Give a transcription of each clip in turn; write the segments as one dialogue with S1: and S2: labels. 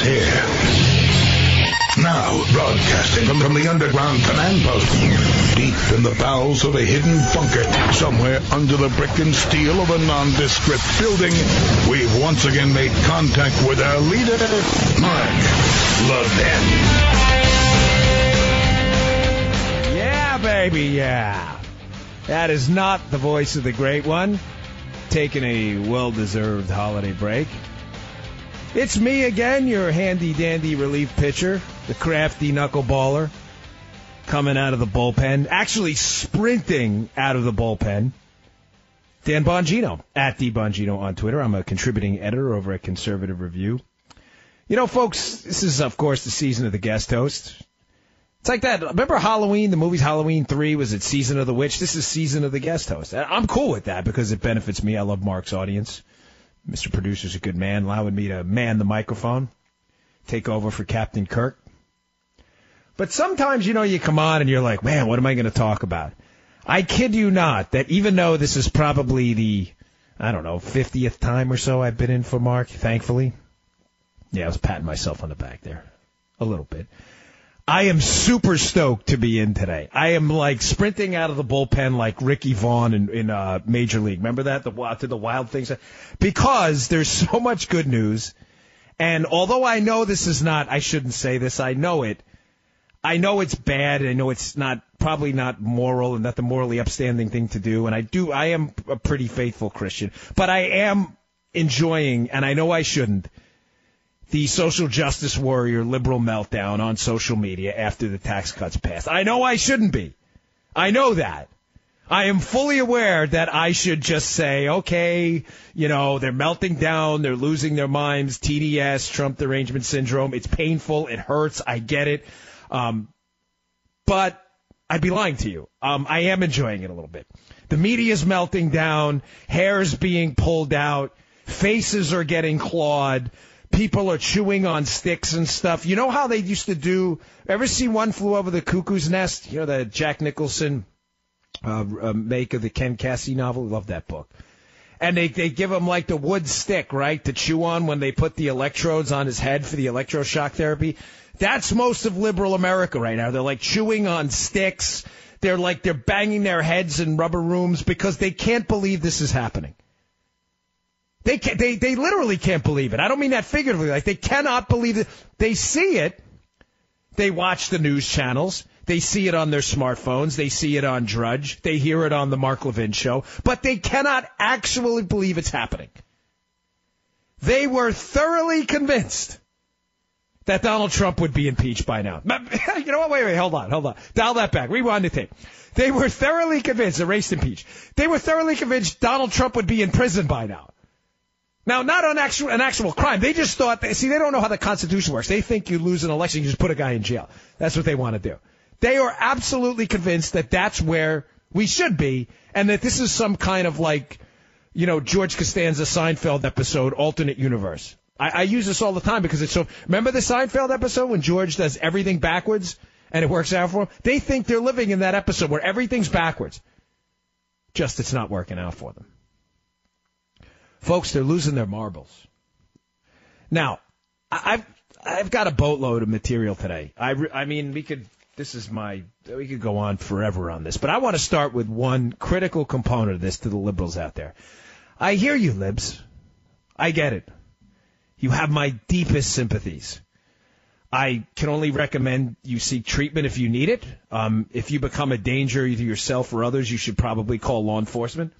S1: is here. Now, broadcasting from, from the underground command post, deep in the bowels of a hidden bunker, somewhere under the brick and steel of a nondescript building, we've once again made contact with our leader, Mark Levin.
S2: Yeah, baby, yeah. That is not the voice of the great one. Taking a well deserved holiday break. It's me again, your handy dandy relief pitcher, the crafty knuckleballer, coming out of the bullpen, actually sprinting out of the bullpen. Dan Bongino, at D Bongino on Twitter. I'm a contributing editor over at Conservative Review. You know, folks, this is, of course, the season of the guest host. It's like that. Remember Halloween? The movie's Halloween 3 was it Season of the Witch? This is Season of the Guest Host. I'm cool with that because it benefits me. I love Mark's audience. Mr. Producer's a good man, allowing me to man the microphone, take over for Captain Kirk. But sometimes, you know, you come on and you're like, man, what am I going to talk about? I kid you not that even though this is probably the, I don't know, 50th time or so I've been in for Mark, thankfully. Yeah, I was patting myself on the back there. A little bit. I am super stoked to be in today. I am like sprinting out of the bullpen like Ricky Vaughn in, in uh, Major League. Remember that? The to the wild things. Because there's so much good news. And although I know this is not, I shouldn't say this, I know it. I know it's bad. I know it's not, probably not moral and not the morally upstanding thing to do. And I do, I am a pretty faithful Christian. But I am enjoying, and I know I shouldn't, the social justice warrior liberal meltdown on social media after the tax cuts passed. I know I shouldn't be. I know that. I am fully aware that I should just say, okay, you know, they're melting down, they're losing their minds, TDS, Trump derangement syndrome. It's painful, it hurts, I get it. Um, but I'd be lying to you. Um, I am enjoying it a little bit. The media's melting down, hair's being pulled out, faces are getting clawed, people are chewing on sticks and stuff. You know how they used to do? Ever see One Flew Over the Cuckoo's Nest? You know the Jack Nicholson uh, uh, make of the Ken Kesey novel. Love that book. And they they give him like the wood stick, right, to chew on when they put the electrodes on his head for the electroshock therapy. That's most of liberal America right now. They're like chewing on sticks. They're like they're banging their heads in rubber rooms because they can't believe this is happening. They can, they they literally can't believe it. I don't mean that figuratively. Like they cannot believe it. They see it. They watch the news channels. They see it on their smartphones. They see it on Drudge. They hear it on the Mark Levin show. But they cannot actually believe it's happening. They were thoroughly convinced that Donald Trump would be impeached by now. You know what? Wait, wait, hold on, hold on. Dial that back. Rewind the tape. They were thoroughly convinced, erased impeached. They were thoroughly convinced Donald Trump would be in prison by now. Now, not on actual, an actual crime. They just thought, they, see, they don't know how the Constitution works. They think you lose an election, you just put a guy in jail. That's what they want to do. They are absolutely convinced that that's where we should be, and that this is some kind of like, you know, George Costanza Seinfeld episode, alternate universe. I, I use this all the time because it's so. Remember the Seinfeld episode when George does everything backwards and it works out for him? They think they're living in that episode where everything's backwards. Just it's not working out for them. Folks, they're losing their marbles. Now, I've I've got a boatload of material today. I, I mean, we could. This is my. We could go on forever on this, but I want to start with one critical component of this to the liberals out there. I hear you, libs. I get it. You have my deepest sympathies. I can only recommend you seek treatment if you need it. Um, if you become a danger to yourself or others, you should probably call law enforcement.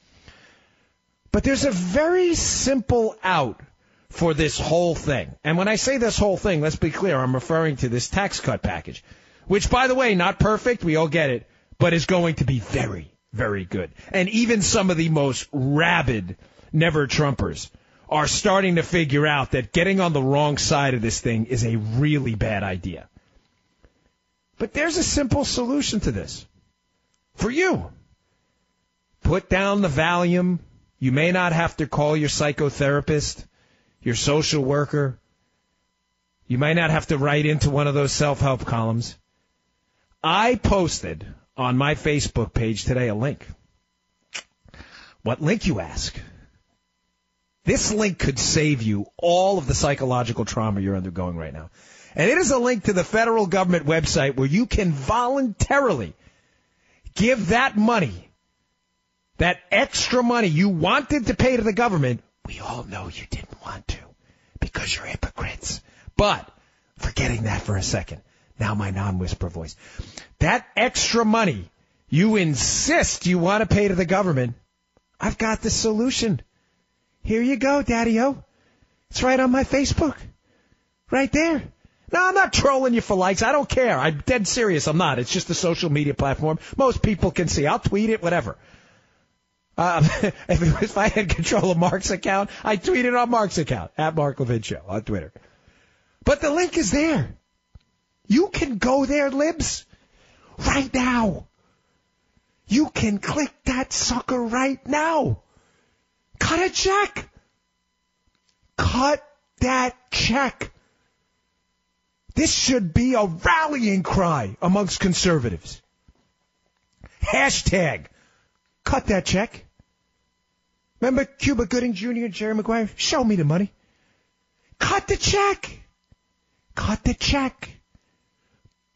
S2: But there's a very simple out for this whole thing. And when I say this whole thing, let's be clear, I'm referring to this tax cut package, which, by the way, not perfect, we all get it, but is going to be very, very good. And even some of the most rabid never Trumpers are starting to figure out that getting on the wrong side of this thing is a really bad idea. But there's a simple solution to this. For you. Put down the Valium, you may not have to call your psychotherapist, your social worker. You might not have to write into one of those self-help columns. I posted on my Facebook page today a link. What link, you ask? This link could save you all of the psychological trauma you're undergoing right now. And it is a link to the federal government website where you can voluntarily give that money, that extra money you wanted to pay to the government. We all know you didn't want to because you're hypocrites. But forgetting that for a second. Now my non-whisper voice. That extra money you insist you want to pay to the government. I've got the solution. Here you go, Daddy-O. It's right on my Facebook. Right there. No, I'm not trolling you for likes. I don't care. I'm dead serious. I'm not. It's just a social media platform. Most people can see. I'll tweet it, whatever. Um, if, I had control of Mark's account, I'd tweet it on Mark's account, at Mark Levin Show on Twitter. But the link is there. You can go there, libs, right now. You can click that sucker right now. Cut a check. Cut that check. This should be a rallying cry amongst conservatives. Hashtag cut that check. Remember Cuba Gooding Jr. and Jerry Maguire? Show me the money. Cut the check. Cut the check.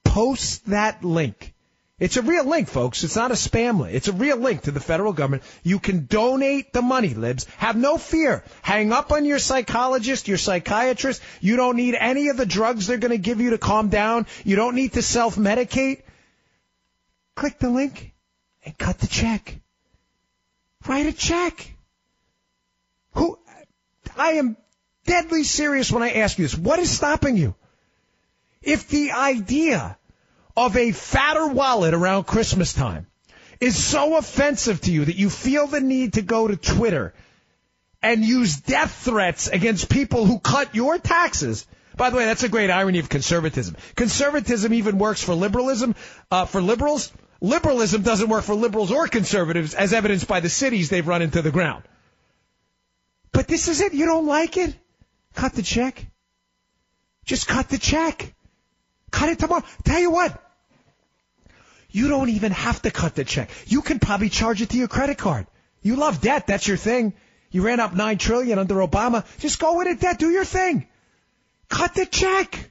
S2: Post that link. It's a real link, folks. It's not a spam link. It's a real link to the federal government. You can donate the money, libs. Have no fear. Hang up on your psychologist, your psychiatrist. You don't need any of the drugs they're going to give you to calm down. You don't need to self-medicate. Click the link and cut the check. Write a check. Who, I am deadly serious when I ask you this. What is stopping you? If the idea of a fatter wallet around Christmas time is so offensive to you that you feel the need to go to Twitter and use death threats against people who cut your taxes. By the way, that's a great irony of conservatism. Conservatism even works for liberalism, uh, for liberals. Liberalism doesn't work for liberals or conservatives, as evidenced by the cities they've run into the ground. But this is it. You don't like it? Cut the check. Just cut the check. Cut it tomorrow. Tell you what. You don't even have to cut the check. You can probably charge it to your credit card. You love debt. That's your thing. You ran up nine trillion under Obama. Just go with it debt. Do your thing. Cut the check.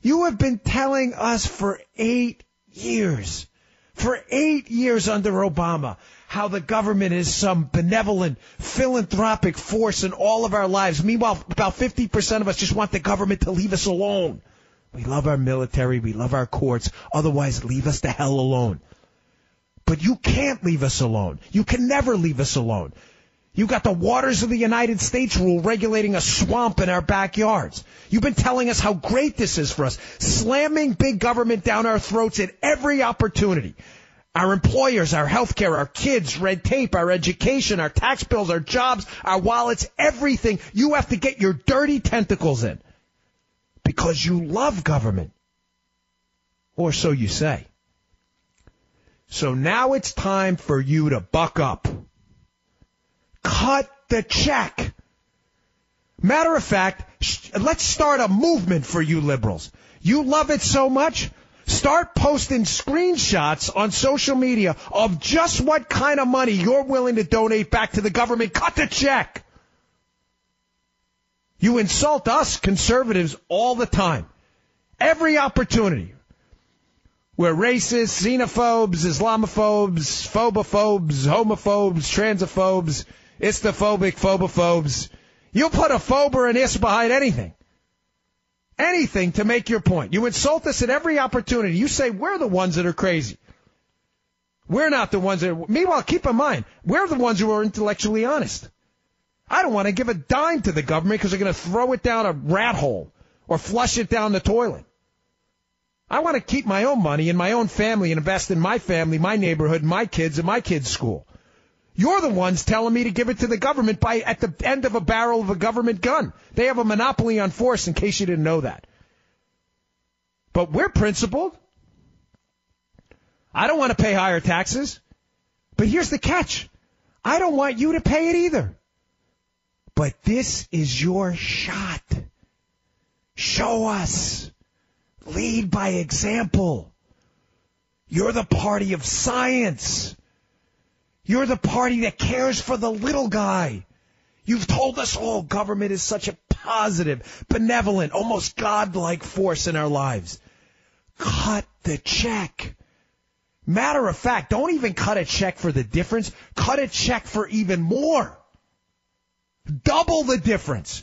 S2: You have been telling us for eight years, for eight years under Obama, how the government is some benevolent, philanthropic force in all of our lives. Meanwhile, about 50% of us just want the government to leave us alone. We love our military. We love our courts. Otherwise, leave us the hell alone. But you can't leave us alone. You can never leave us alone. You got the waters of the United States rule regulating a swamp in our backyards. You've been telling us how great this is for us, slamming big government down our throats at every opportunity. Our employers, our healthcare, our kids, red tape, our education, our tax bills, our jobs, our wallets, everything. You have to get your dirty tentacles in because you love government. Or so you say. So now it's time for you to buck up. Cut the check. Matter of fact, let's start a movement for you liberals. You love it so much, start posting screenshots on social media of just what kind of money you're willing to donate back to the government. Cut the check. You insult us conservatives all the time. Every opportunity. We're racists, xenophobes, Islamophobes, phobophobes, homophobes, transophobes, istophobic phobophobes. You'll put a phobe or an is behind anything. Anything to make your point. You insult us at every opportunity. You say we're the ones that are crazy. We're not the ones that meanwhile, keep in mind, we're the ones who are intellectually honest. I don't want to give a dime to the government because they're going to throw it down a rat hole or flush it down the toilet. I want to keep my own money in my own family and invest in my family, my neighborhood, my kids, and my kids' school. You're the ones telling me to give it to the government by at the end of a barrel of a government gun. They have a monopoly on force in case you didn't know that. But we're principled. I don't want to pay higher taxes. But here's the catch. I don't want you to pay it either. But this is your shot. Show us. Lead by example. You're the party of science. You're the party that cares for the little guy. You've told us all government is such a positive, benevolent, almost godlike force in our lives. Cut the check. Matter of fact, don't even cut a check for the difference. Cut a check for even more. Double the difference.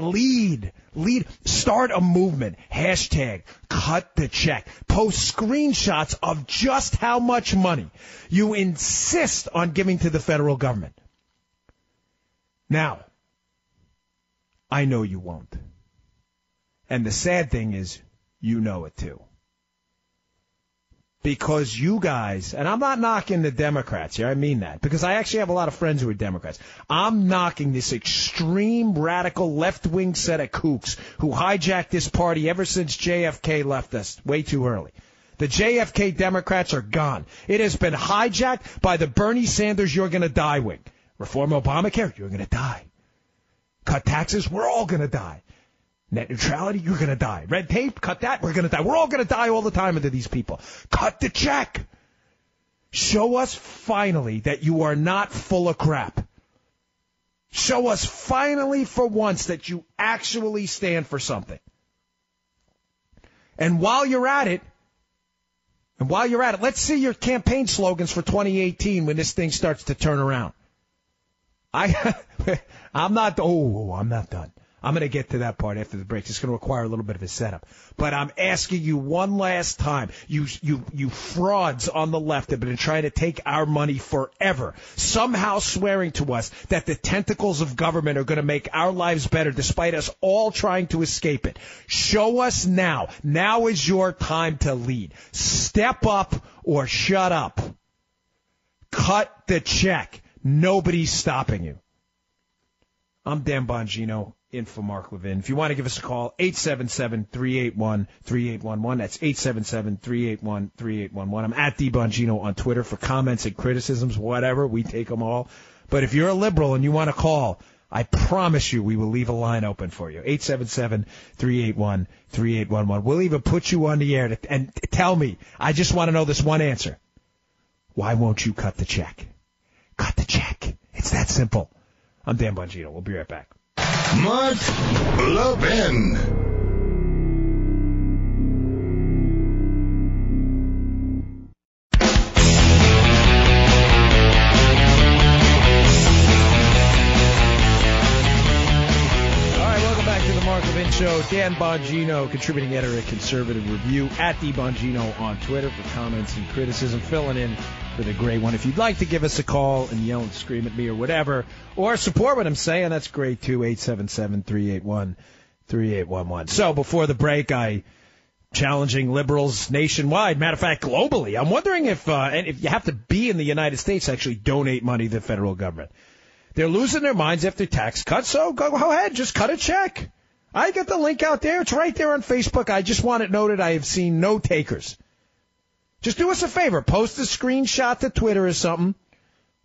S2: Lead, lead, start a movement. Hashtag cut the check. Post screenshots of just how much money you insist on giving to the federal government. Now, I know you won't. And the sad thing is, you know it too because you guys, and I'm not knocking the Democrats here, I mean that, because I actually have a lot of friends who are Democrats. I'm knocking this extreme radical left wing set of kooks who hijacked this party ever since JFK left us way too early. The JFK Democrats are gone. It has been hijacked by the Bernie Sanders you're gonna die wing. Reform Obamacare, you're gonna die. Cut taxes, we're all gonna die. Net neutrality, you're going to die. Red tape, cut that, we're going to die. We're all going to die all the time under these people. Cut the check. Show us finally that you are not full of crap. Show us finally for once that you actually stand for something. And while you're at it, and while you're at it, let's see your campaign slogans for 2018 when this thing starts to turn around. I, I'm not, oh, I'm not done. I'm going to get to that part after the break. It's going to require a little bit of a setup. But I'm asking you one last time. You, you, you frauds on the left have been trying to take our money forever, somehow swearing to us that the tentacles of government are going to make our lives better despite us all trying to escape it. Show us now. Now is your time to lead. Step up or shut up. Cut the check. Nobody's stopping you. I'm Dan Bongino in for Mark Levin. If you want to give us a call, 877-381-3811. That's 877-381-3811. I'm at D Bongino on Twitter for comments and criticisms, whatever. We take them all. But if you're a liberal and you want to call, I promise you we will leave a line open for you. 877-381-3811. We'll even put you on the air to, and tell me, I just want to know this one answer. Why won't you cut the check? Cut the check. It's that simple. I'm Dan Bongino. We'll be right back.
S1: Mark Levin.
S2: All right, welcome back to the Mark Levin Show. Dan Bongino, contributing editor at Conservative Review, at D Bongino on Twitter for comments and criticism, filling in for the great one. If you'd like to give us a call and yell and scream at me or whatever, or support what I'm saying, that's great too. 877-381-3811. So before the break, I challenging liberals nationwide. Matter of fact, globally. I'm wondering if uh, and if you have to be in the United States to actually donate money to the federal government. They're losing their minds after tax cuts, so go ahead, just cut a check. I got the link out there. It's right there on Facebook. I just want it noted I have seen no takers. Just do us a favor. Post a screenshot to Twitter or something.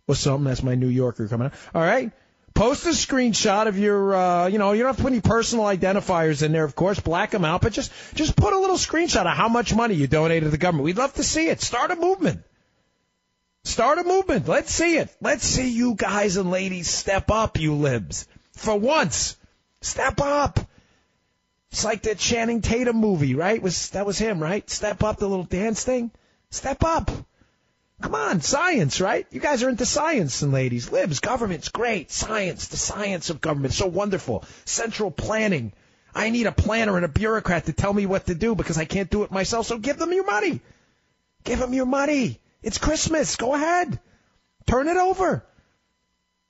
S2: Or something. That's my New Yorker coming out. All right. Post a screenshot of your, uh, you know, you don't have to put any personal identifiers in there, of course. Black them out, but just, just put a little screenshot of how much money you donated to the government. We'd love to see it. Start a movement. Start a movement. Let's see it. Let's see you guys and ladies step up, you libs. For once. Step up. It's like the Channing Tatum movie, right? Was that was him, right? Step up the little dance thing. Step up. Come on, science, right? You guys are into science and ladies. Libs, government's great. Science, the science of government, so wonderful. Central planning. I need a planner and a bureaucrat to tell me what to do because I can't do it myself. So give them your money. Give them your money. It's Christmas. Go ahead. Turn it over.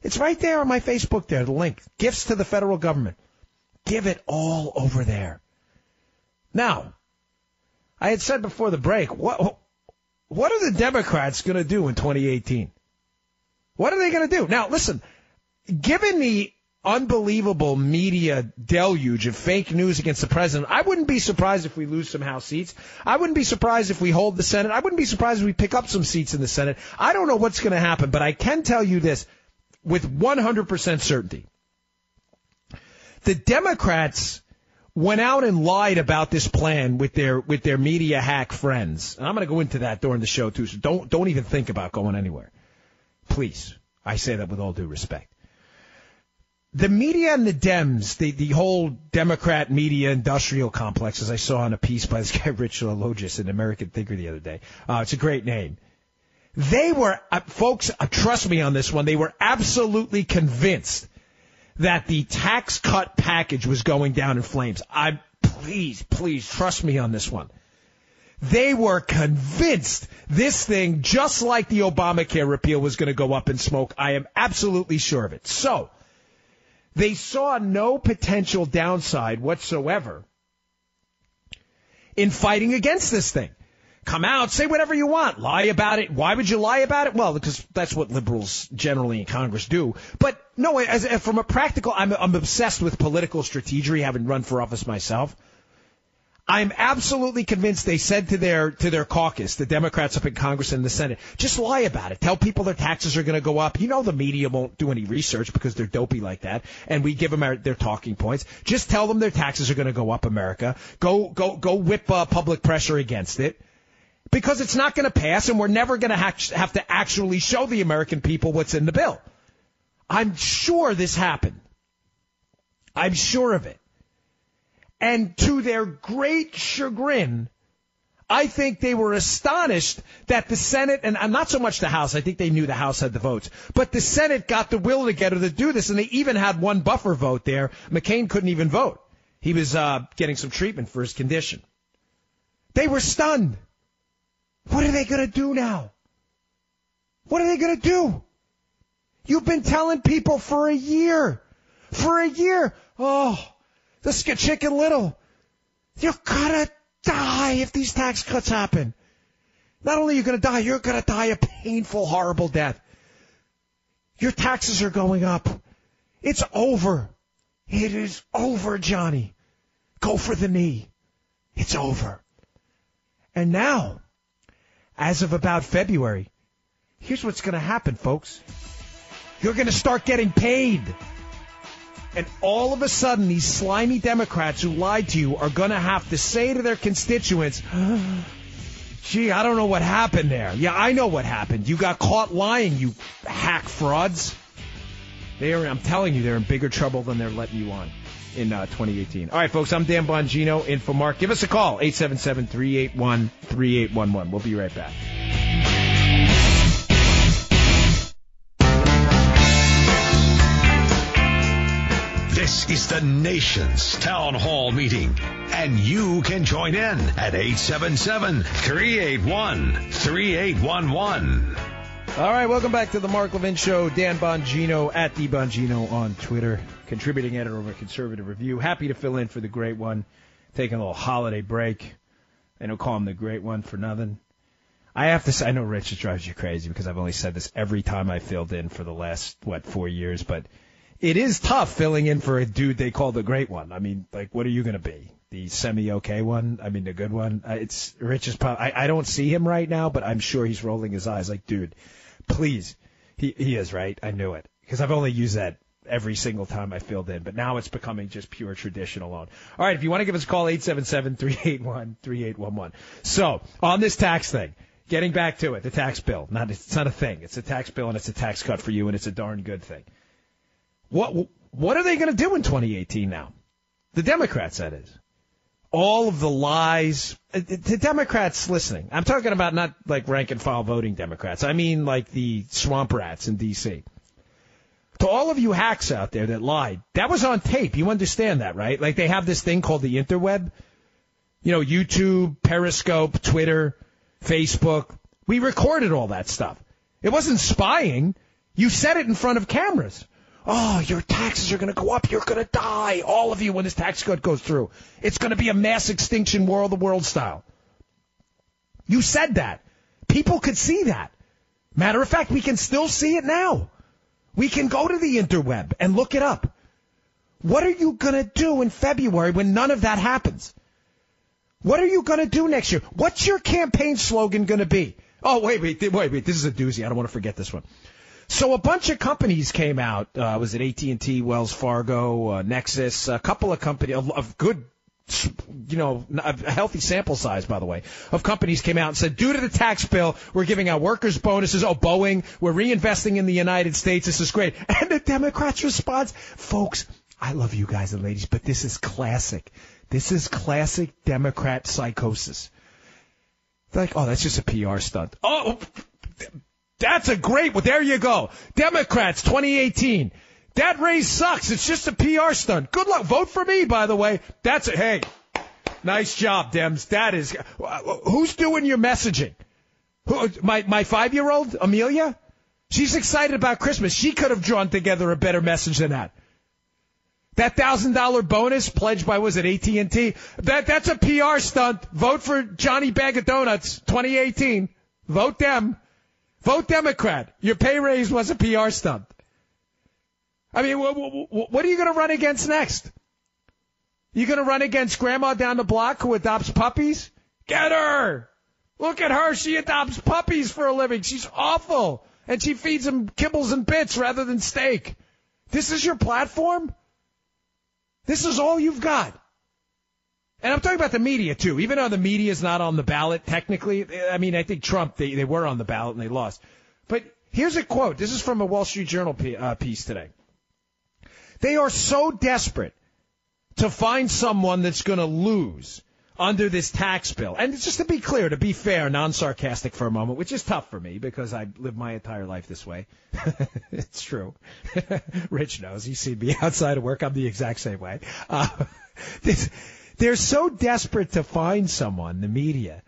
S2: It's right there on my Facebook there, the link. Gifts to the federal government. Give it all over there. Now, I had said before the break, what what are the Democrats going to do in 2018? What are they going to do? Now, listen, given the unbelievable media deluge of fake news against the president, I wouldn't be surprised if we lose some House seats. I wouldn't be surprised if we hold the Senate. I wouldn't be surprised if we pick up some seats in the Senate. I don't know what's going to happen, but I can tell you this with 100% certainty. The Democrats went out and lied about this plan with their with their media hack friends. And I'm going to go into that during the show too. So don't don't even think about going anywhere. Please, I say that with all due respect. the media and the Dems, the, the whole Democrat media industrial complex, as I saw in a piece by this guy Rich Logis in American Thinker the other day. Uh, it's a great name. They were, uh, folks, uh, trust me on this one, they were absolutely convinced that the tax cut package was going down in flames. I, please, please trust me on this one. They were convinced this thing, just like the Obamacare repeal, was going to go up in smoke. I am absolutely sure of it. So, they saw no potential downside whatsoever in fighting against this thing. Come out, say whatever you want, lie about it. Why would you lie about it? Well, because that's what liberals generally in Congress do. But no, as, as from a practical, I'm, I'm obsessed with political strategy, having run for office myself. I'm absolutely convinced they said to their to their caucus, the Democrats up in Congress and the Senate, just lie about it. Tell people their taxes are going to go up. You know the media won't do any research because they're dopey like that, and we give them our, their talking points. Just tell them their taxes are going to go up. America, go go go whip uh, public pressure against it. Because it's not going to pass, and we're never going to have to actually show the American people what's in the bill. I'm sure this happened. I'm sure of it. And to their great chagrin, I think they were astonished that the Senate, and not so much the House, I think they knew the House had the votes, but the Senate got the will together to do this, and they even had one buffer vote there. McCain couldn't even vote. He was uh, getting some treatment for his condition. They were stunned. What are they going to do now? What are they going to do? You've been telling people for a year. For a year. Oh, this is Chicken Little. You're gonna die if these tax cuts happen. Not only are you gonna die, you're gonna die a painful, horrible death. Your taxes are going up. It's over. It is over, Johnny. Go for the knee. It's over. And now, as of about February, here's what's going to happen, folks. You're going to start getting paid. And all of a sudden, these slimy Democrats who lied to you are going to have to say to their constituents, gee, I don't know what happened there. Yeah, I know what happened. You got caught lying, you hack frauds. They are, I'm telling you, they're in bigger trouble than they're letting you on in uh, 2018. All right, folks, I'm Dan Bongino in for Mark. Give us a call, 877 381 3811. We'll be right back.
S3: This is the nation's town hall meeting, and you can join in at 877 381 3811.
S2: All right, welcome back to the Mark Levin Show. Dan Bongino at D Bongino on Twitter, contributing editor of a Conservative Review. Happy to fill in for the great one, taking a little holiday break. They don't call him the great one for nothing. I have to say, I know Rich, it drives you crazy because I've only said this every time I filled in for the last, what, four years, but it is tough filling in for a dude they call the great one. I mean, like, what are you going to be? The semi okay one? I mean, the good one? It's Rich is probably, I, I don't see him right now, but I'm sure he's rolling his eyes like, dude, please. He, he is right. I knew it because I've only used that every single time I filled in, but now it's becoming just pure tradition alone. All right. If you want to give us a call, 877-381-3811. So on this tax thing, getting back to it, the tax bill, not, it's not a thing. It's a tax bill and it's a tax cut for you and it's a darn good thing. What what are they going to do in 2018 now? The Democrats, that is. All of the lies. Uh, the Democrats listening. I'm talking about not like rank and file voting Democrats. I mean like the swamp rats in D.C. To all of you hacks out there that lied, that was on tape. You understand that, right? Like they have this thing called the interweb. You know, YouTube, Periscope, Twitter, Facebook. We recorded all that stuff. It wasn't spying. You said it in front of cameras. Oh, your taxes are going to go up. You're going to die. All of you when this tax cut goes through. It's going to be a mass extinction, world of world style. You said that. People could see that. Matter of fact, we can still see it now. We can go to the interweb and look it up. What are you going to do in February when none of that happens? What are you going to do next year? What's your campaign slogan going to be? Oh, wait, wait, wait, wait. This is a doozy. I don't want to forget this one. So a bunch of companies came out. Uh, was it AT and T, Wells Fargo, uh, Nexus, a couple of companies, of good you know, a healthy sample size, by the way, of companies came out and said, due to the tax bill, we're giving out workers bonuses. Oh, Boeing, we're reinvesting in the United States. This is great. And the Democrats' response, folks, I love you guys and ladies, but this is classic. This is classic Democrat psychosis. Like, oh, that's just a PR stunt. Oh, that's a great, well, there you go. Democrats 2018. That raise sucks. It's just a PR stunt. Good luck. Vote for me, by the way. That's it. Hey, nice job, Dems. That is, who's doing your messaging? Who, my, my five year old, Amelia? She's excited about Christmas. She could have drawn together a better message than that. That thousand dollar bonus pledged by was it AT and T? That that's a PR stunt. Vote for Johnny Bag of Donuts 2018. Vote them. Vote Democrat. Your pay raise was a PR stunt. I mean, what are you going to run against next? You going to run against grandma down the block who adopts puppies? Get her! Look at her. She adopts puppies for a living. She's awful. And she feeds them kibbles and bits rather than steak. This is your platform? This is all you've got. And I'm talking about the media too. Even though the media is not on the ballot technically, I mean, I think Trump they, they were on the ballot and they lost. But here's a quote. This is from a Wall Street Journal uh, piece today. They are so desperate to find someone that's going to lose under this tax bill. And just to be clear, to be fair, non-sarcastic for a moment, which is tough for me because I live my entire life this way. it's true. Rich knows. He's seen me outside of work. I'm the exact same way. Uh, this, they're so desperate to find someone, the media,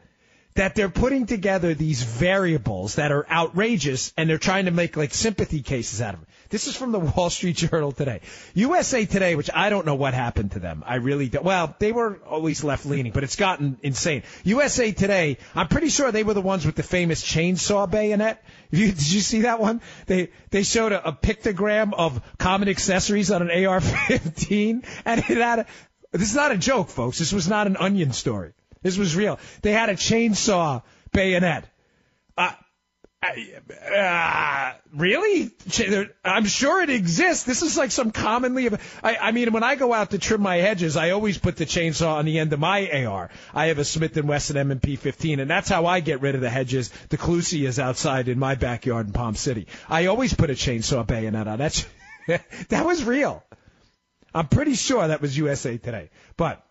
S2: that they're putting together these variables that are outrageous and they're trying to make like sympathy cases out of them. This is from the Wall Street Journal today. USA Today, which I don't know what happened to them. I really don't. Well, they were always left leaning, but it's gotten insane. USA Today, I'm pretty sure they were the ones with the famous chainsaw bayonet. You, did you see that one? They they showed a, a pictogram of common accessories on an AR-15, and it had. A, this is not a joke, folks. This was not an onion story. This was real. They had a chainsaw bayonet. Uh, uh, really? I'm sure it exists. This is like some commonly. I, I mean, when I go out to trim my hedges, I always put the chainsaw on the end of my AR. I have a Smith and Wesson M&P 15, and that's how I get rid of the hedges. The Clusia is outside in my backyard in Palm City. I always put a chainsaw bayonet on. That's that was real. I'm pretty sure that was USA Today, but.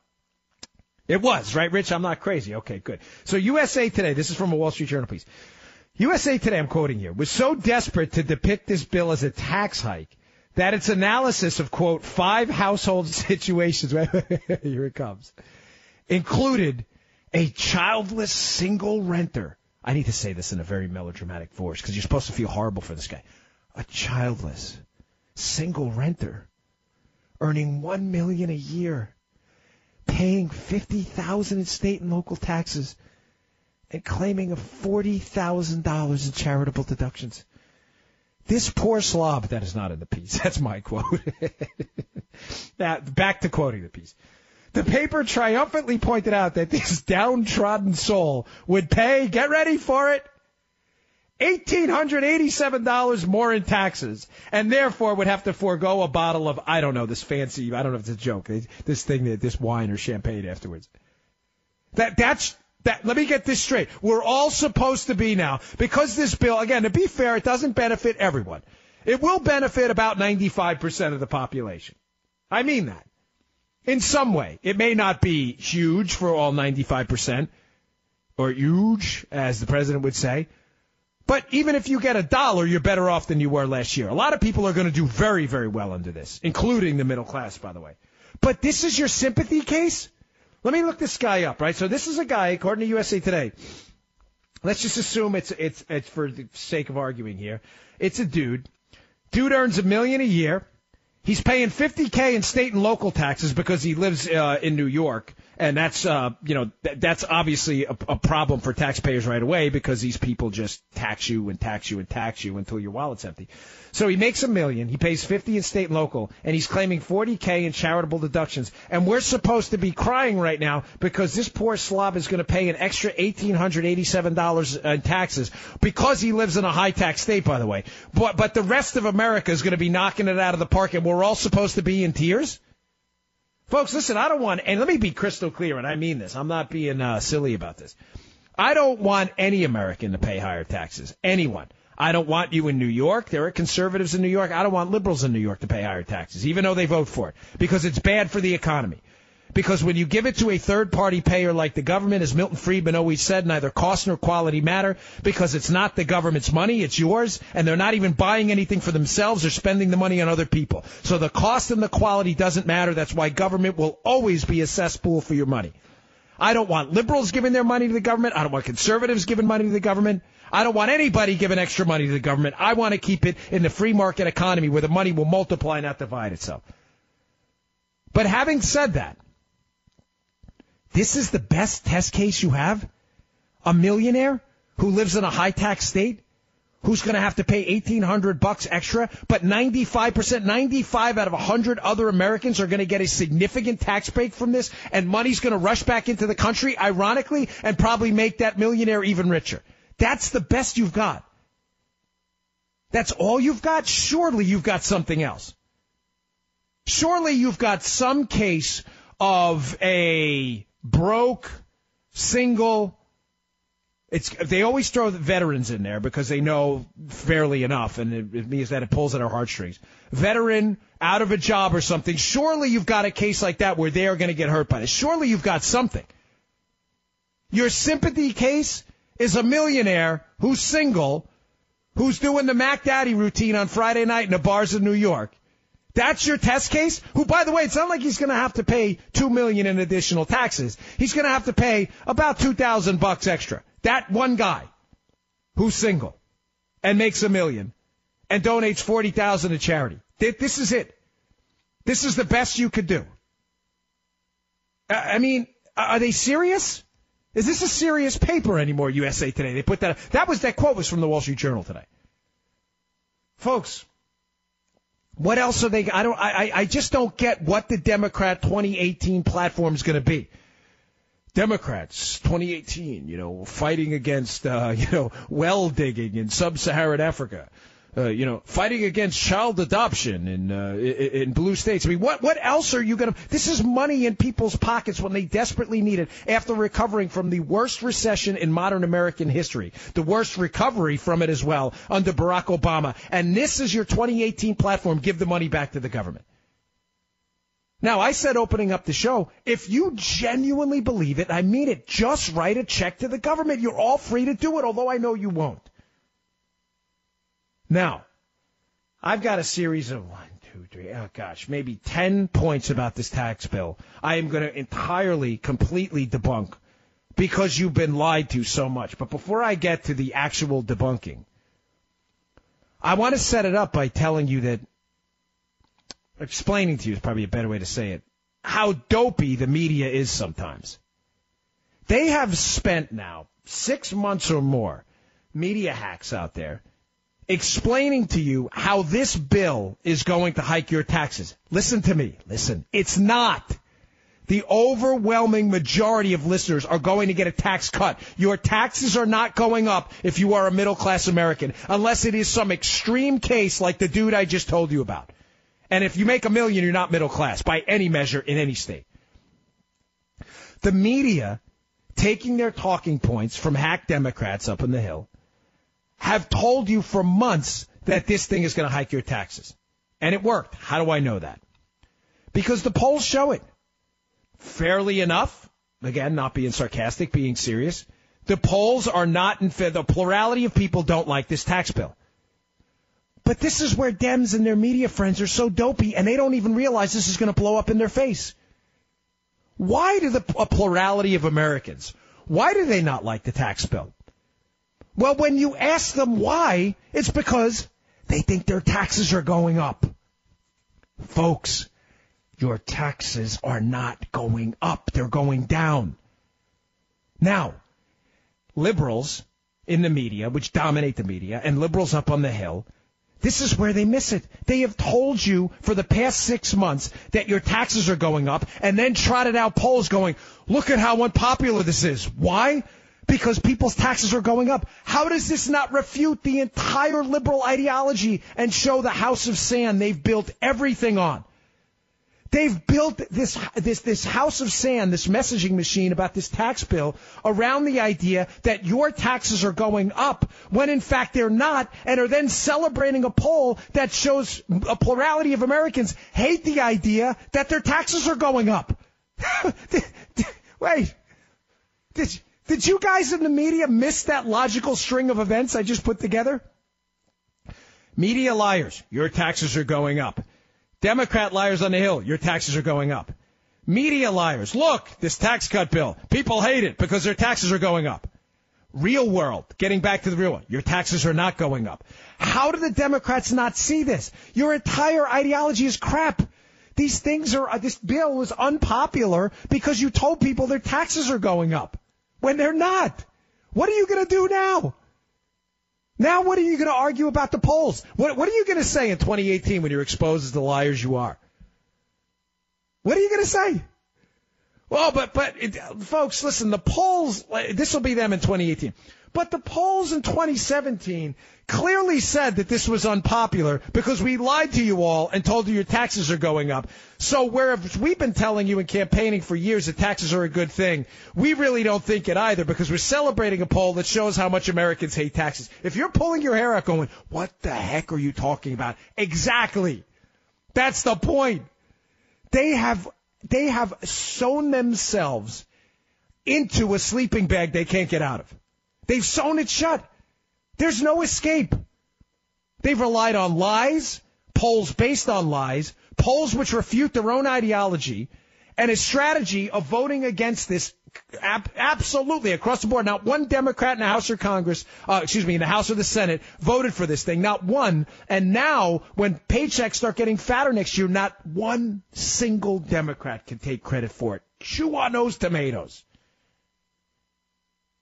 S2: It was, right, Rich? I'm not crazy. Okay, good. So USA Today, this is from a Wall Street Journal piece. USA Today, I'm quoting you, was so desperate to depict this bill as a tax hike that its analysis of, quote, five household situations, here it comes, included a childless single renter. I need to say this in a very melodramatic voice because you're supposed to feel horrible for this guy. A childless single renter earning one million a year, paying fifty thousand in state and local taxes and claiming of $40,000 in charitable deductions. This poor slob, that is not in the piece. That's my quote. now, back to quoting the piece. The paper triumphantly pointed out that this downtrodden soul would pay, get ready for it, $1,887 more in taxes, and therefore would have to forego a bottle of, I don't know, this fancy, I don't know if it's a joke, this thing, this wine or champagne afterwards. That, that's, that, let me get this straight. We're all supposed to be now, because this bill, again, to be fair, it doesn't benefit everyone. It will benefit about 95% of the population. I mean that. In some way. It may not be huge for all 95%, or huge, as the president would say. But even if you get a dollar, you're better off than you were last year. A lot of people are going to do very, very well under this, including the middle class, by the way. But this is your sympathy case? Let me look this guy up, right? So this is a guy, according to USA Today. Let's just assume it's it's it's for the sake of arguing here. It's a dude. Dude earns a million a year. He's paying 50k in state and local taxes because he lives uh, in New York and that's uh, you know th- that's obviously a, a problem for taxpayers right away because these people just tax you and tax you and tax you until your wallet's empty. So he makes a million, he pays 50 in state and local, and he's claiming 40k in charitable deductions. And we're supposed to be crying right now because this poor slob is going to pay an extra $1,887 in taxes because he lives in a high tax state, by the way. But but the rest of America is going to be knocking it out of the park, and we're all supposed to be in tears. Folks, listen, I don't want, and let me be crystal clear, and I mean this. I'm not being uh, silly about this. I don't want any American to pay higher taxes. Anyone. I don't want you in New York. There are conservatives in New York. I don't want liberals in New York to pay higher taxes, even though they vote for it, because it's bad for the economy. Because when you give it to a third party payer like the government, as Milton Friedman always said, neither cost nor quality matter because it's not the government's money, it's yours, and they're not even buying anything for themselves or spending the money on other people. So the cost and the quality doesn't matter. That's why government will always be a cesspool for your money. I don't want liberals giving their money to the government. I don't want conservatives giving money to the government. I don't want anybody giving extra money to the government. I want to keep it in the free market economy where the money will multiply, not divide itself. But having said that, this is the best test case you have? A millionaire who lives in a high tax state? Who's going to have to pay 1800 bucks extra, but 95%, 95 out of 100 other Americans are going to get a significant tax break from this, and money's going to rush back into the country, ironically, and probably make that millionaire even richer. That's the best you've got. That's all you've got? Surely you've got something else. Surely you've got some case of a broke, single. It's they always throw the veterans in there because they know fairly enough, and it, it means that it pulls at our heartstrings. Veteran out of a job or something. Surely you've got a case like that where they are going to get hurt by this. Surely you've got something. Your sympathy case is a millionaire who's single, who's doing the Mac Daddy routine on Friday night in the bars of New York, that's your test case? Who, by the way, it's not like he's going to have to pay two million in additional taxes. He's going to have to pay about two thousand bucks extra. That one guy who's single and makes a million and donates forty thousand to charity. This is it. This is the best you could do. Uh, I mean, are they serious? Is this a serious paper anymore? USA Today. They put that. That was that quote was from the Wall Street Journal today. Folks, what else are they? I don't. I I just don't get what the Democrat 2018 platform is going to be. Democrats 2018, you know, fighting against uh, you know well digging in sub-Saharan Africa uh, you know, fighting against child adoption in, uh, in, blue states. I mean, what what else are you going to? This is money in people's pockets when they desperately need it after recovering from the worst recession in modern American history, the worst recovery from it as well under Barack Obama. And this is your 2018 platform. Give the money back to the government. Now, I said opening up the show, if you genuinely believe it, I mean it, just write a check to the government. You're all free to do it, although I know you won't. Now, I've got a series of one, two, three, oh gosh, maybe 10 points about this tax bill I am going to entirely, completely debunk because you've been lied to so much. But before I get to the actual debunking, I want to set it up by telling you that, explaining to you is probably a better way to say it, how dopey the media is sometimes. They have spent now six months or more, media hacks out there, explaining to you how this bill is going to hike your taxes. Listen to me. Listen. It's not. The overwhelming majority of listeners are going to get a tax cut. Your taxes are not going up if you are a middle class American, unless it is some extreme case like the dude I just told you about. And if you make a million, you're not middle class by any measure in any state. The media taking their talking points from hack Democrats up in the Hill have told you for months that this thing is going to hike your taxes. And it worked. How do I know that? Because the polls show it. Fairly enough, again, not being sarcastic, being serious, the polls are not in favor. The plurality of people don't like this tax bill. But this is where Dems and their media friends are so dopey, and they don't even realize this is going to blow up in their face. Why do the a plurality of Americans? Why do they not like the tax bill? Well, when you ask them why, it's because they think their taxes are going up. Folks, your taxes are not going up. They're going down. Now, liberals in the media, which dominate the media, and liberals up on the Hill, this is where they miss it. They have told you for the past six months that your taxes are going up and then trotted out polls going, look at how unpopular this is. Why? Because people's taxes are going up. How does this not refute the entire liberal ideology and show the house of sand they've built everything on? They've built this this this house of sand, this messaging machine about this tax bill around the idea that your taxes are going up when in fact they're not, and are then celebrating a poll that shows a plurality of Americans hate the idea that their taxes are going up. Wait, did did you guys in the media miss that logical string of events I just put together? Media liars, your taxes are going up. Democrat liars on the Hill, your taxes are going up. Media liars, look, this tax cut bill, people hate it because their taxes are going up. Real world, getting back to the real one, your taxes are not going up. How do the Democrats not see this? Your entire ideology is crap. These things are, uh, this bill was unpopular because you told people their taxes are going up when they're not. What are you going to do now? Now, what are you going to argue about the polls? What, what are you going to say in 2018 when you're exposed as the liars you are? What are you going to say? Well, but but it, folks, listen. The polls. This will be them in 2018. But the polls in 2017 clearly said that this was unpopular because we lied to you all and told you your taxes are going up. So whereas we've been telling you and campaigning for years that taxes are a good thing, we really don't think it either because we're celebrating a poll that shows how much Americans hate taxes. If you're pulling your hair out going, what the heck are you talking about? Exactly. That's the point. They have, they have sewn themselves into a sleeping bag they can't get out of. They've sewn it shut. There's no escape. They've relied on lies, polls based on lies, polls which refute their own ideology, and a strategy of voting against this ab- absolutely across the board. Not one Democrat in the House or Congress, uh, excuse me, in the House or the Senate voted for this thing. Not one. And now, when paychecks start getting fatter next year, not one single Democrat can take credit for it. Chew on those tomatoes.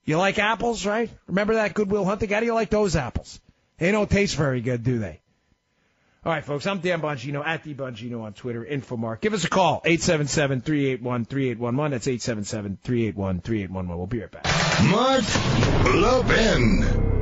S2: You like apples, right? Remember that Good Will Hunting? How do you like those apples? They don't taste very good, do they? All right, folks, I'm Dan Bongino at D Bongino on Twitter, Infomark. Give us a call, 877-381-3811. That's 877-381-3811. We'll be right back.
S1: Mark Levin.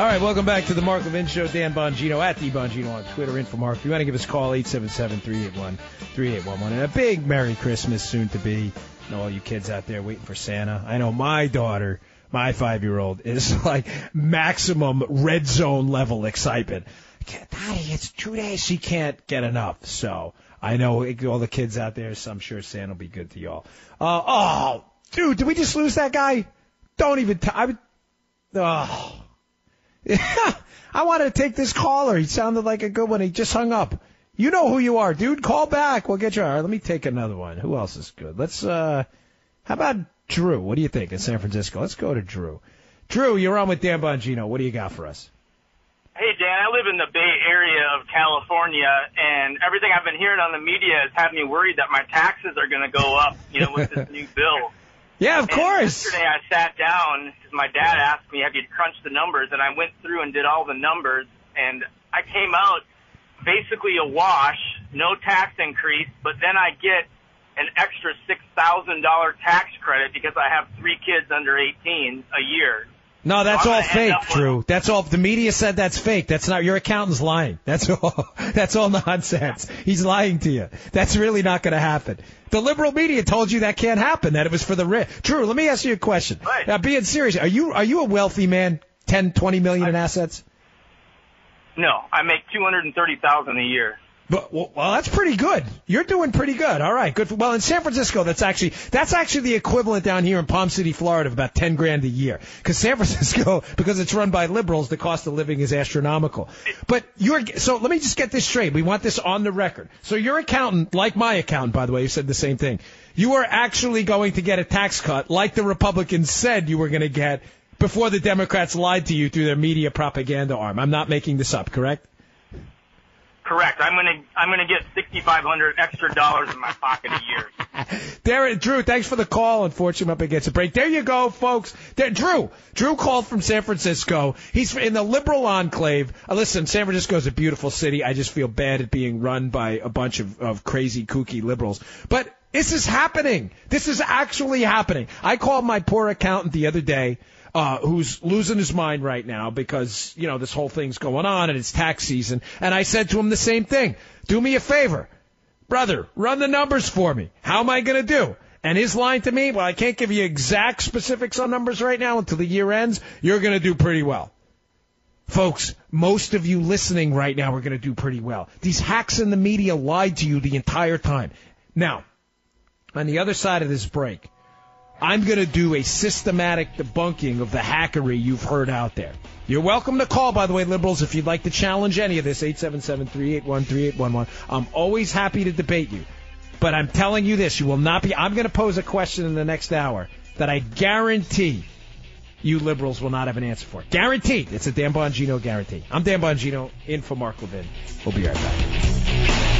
S2: All right, welcome back to the Mark Levin Show. Dan Bongino at D Bongino on Twitter. Infomark. If you want to give us a call, 877-381-3811. And a big Merry Christmas soon to be. And all you kids out there waiting for Santa. I know my daughter, my five-year-old, is like maximum red zone level excitement. Daddy, it's two days. She can't get enough. So I know all the kids out there, so I'm sure Santa will be good to y'all. Uh, oh, dude, did we just lose that guy? Don't even. T- I would. Oh. I wanted to take this caller. He sounded like a good one. He just hung up. You know who you are, dude. Call back. We'll get you. All right, let me take another one. Who else is good? Let's, uh, how about Drew? What do you think in San Francisco? Let's go to Drew. Drew, you're on with Dan Bongino. What do you got for us?
S4: Hey, Dan, I live in the Bay Area of California, and everything I've been hearing on the media has had me worried that my taxes are going to go up, you know, with this new bill.
S2: Yeah, of
S4: And
S2: course.
S4: Yesterday I sat down because my dad asked me, "Have you crunched the numbers?" And I went through and did all the numbers, and I came out basically a wash, no tax increase, but then I get an extra six thousand dollar tax credit because I have three kids under eighteen a year.
S2: No, that's all fake, Drew. That's all. The media said that's fake. That's not your accountant's lying. That's all. That's all nonsense. He's lying to you. That's really not going to happen. The liberal media told you that can't happen. That it was for the rich. Drew, let me ask you a question.
S4: Right.
S2: Now, being serious, are you are you a wealthy man? Ten, twenty million in assets?
S4: No, I make two hundred and thirty thousand a year.
S2: But well, that's pretty good. You're doing pretty good. All right, good. For, well, in San Francisco, that's actually that's actually the equivalent down here in Palm City, Florida, of about ten grand a year. Because San Francisco, because it's run by liberals, the cost of living is astronomical. But you're so let me just get this straight. We want this on the record. So your accountant, like my accountant, by the way, who said the same thing. You are actually going to get a tax cut, like the Republicans said you were going to get before the Democrats lied to you through their media propaganda arm. I'm not making this up, correct?
S4: Correct. I'm gonna I'm gonna get sixty five hundred extra dollars in my pocket a year.
S2: There, Drew, thanks for the call. Unfortunately, I'm up against a break. There you go, folks. There, Drew, Drew called from San Francisco. He's in the liberal enclave. Uh, listen, San Francisco is a beautiful city. I just feel bad at being run by a bunch of, of crazy, kooky liberals. But This is happening. This is actually happening. I called my poor accountant the other day, uh, who's losing his mind right now because, you know, this whole thing's going on and it's tax season. And I said to him the same thing. Do me a favor. Brother, run the numbers for me. How am I going to do? And his line to me, well, I can't give you exact specifics on numbers right now until the year ends. You're going to do pretty well. Folks, most of you listening right now are going to do pretty well. These hacks in the media lied to you the entire time. Now, on the other side of this break, I'm going to do a systematic debunking of the hackery you've heard out there. You're welcome to call, by the way, liberals, if you'd like to challenge any of this, 877-381-3811. I'm always happy to debate you. But I'm telling you this, you will not be, I'm going to pose a question in the next hour that I guarantee you liberals will not have an answer for. Guaranteed. It's a Dan Bongino guarantee. I'm Dan Bongino, in for Mark Levin. We'll be right back.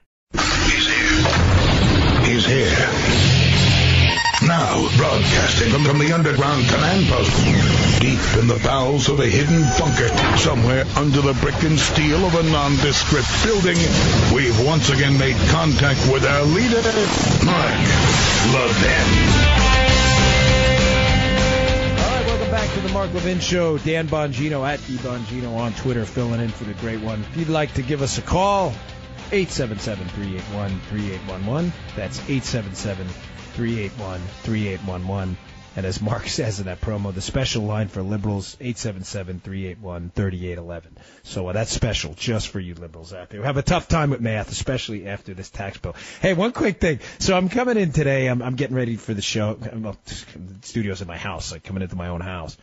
S1: Broadcasting from, from the underground command post, deep in the bowels of a hidden bunker, somewhere under the brick and steel of a nondescript building, we've once again made contact with our leader, Mark Levin.
S2: All right, welcome Back to the Mark Levin Show. Dan Bongino at D Bongino on Twitter, filling in for the great one. If you'd like to give us a call, 877-381-3811. That's 877-381-3811. And as Mark says in that promo, the special line for liberals, 877-381-3811. So uh, that's special just for you liberals out there who have a tough time with math, especially after this tax bill. Hey, one quick thing. So I'm coming in today. I'm, I'm getting ready for the show. Well, the studio's in my house, like coming into my own house.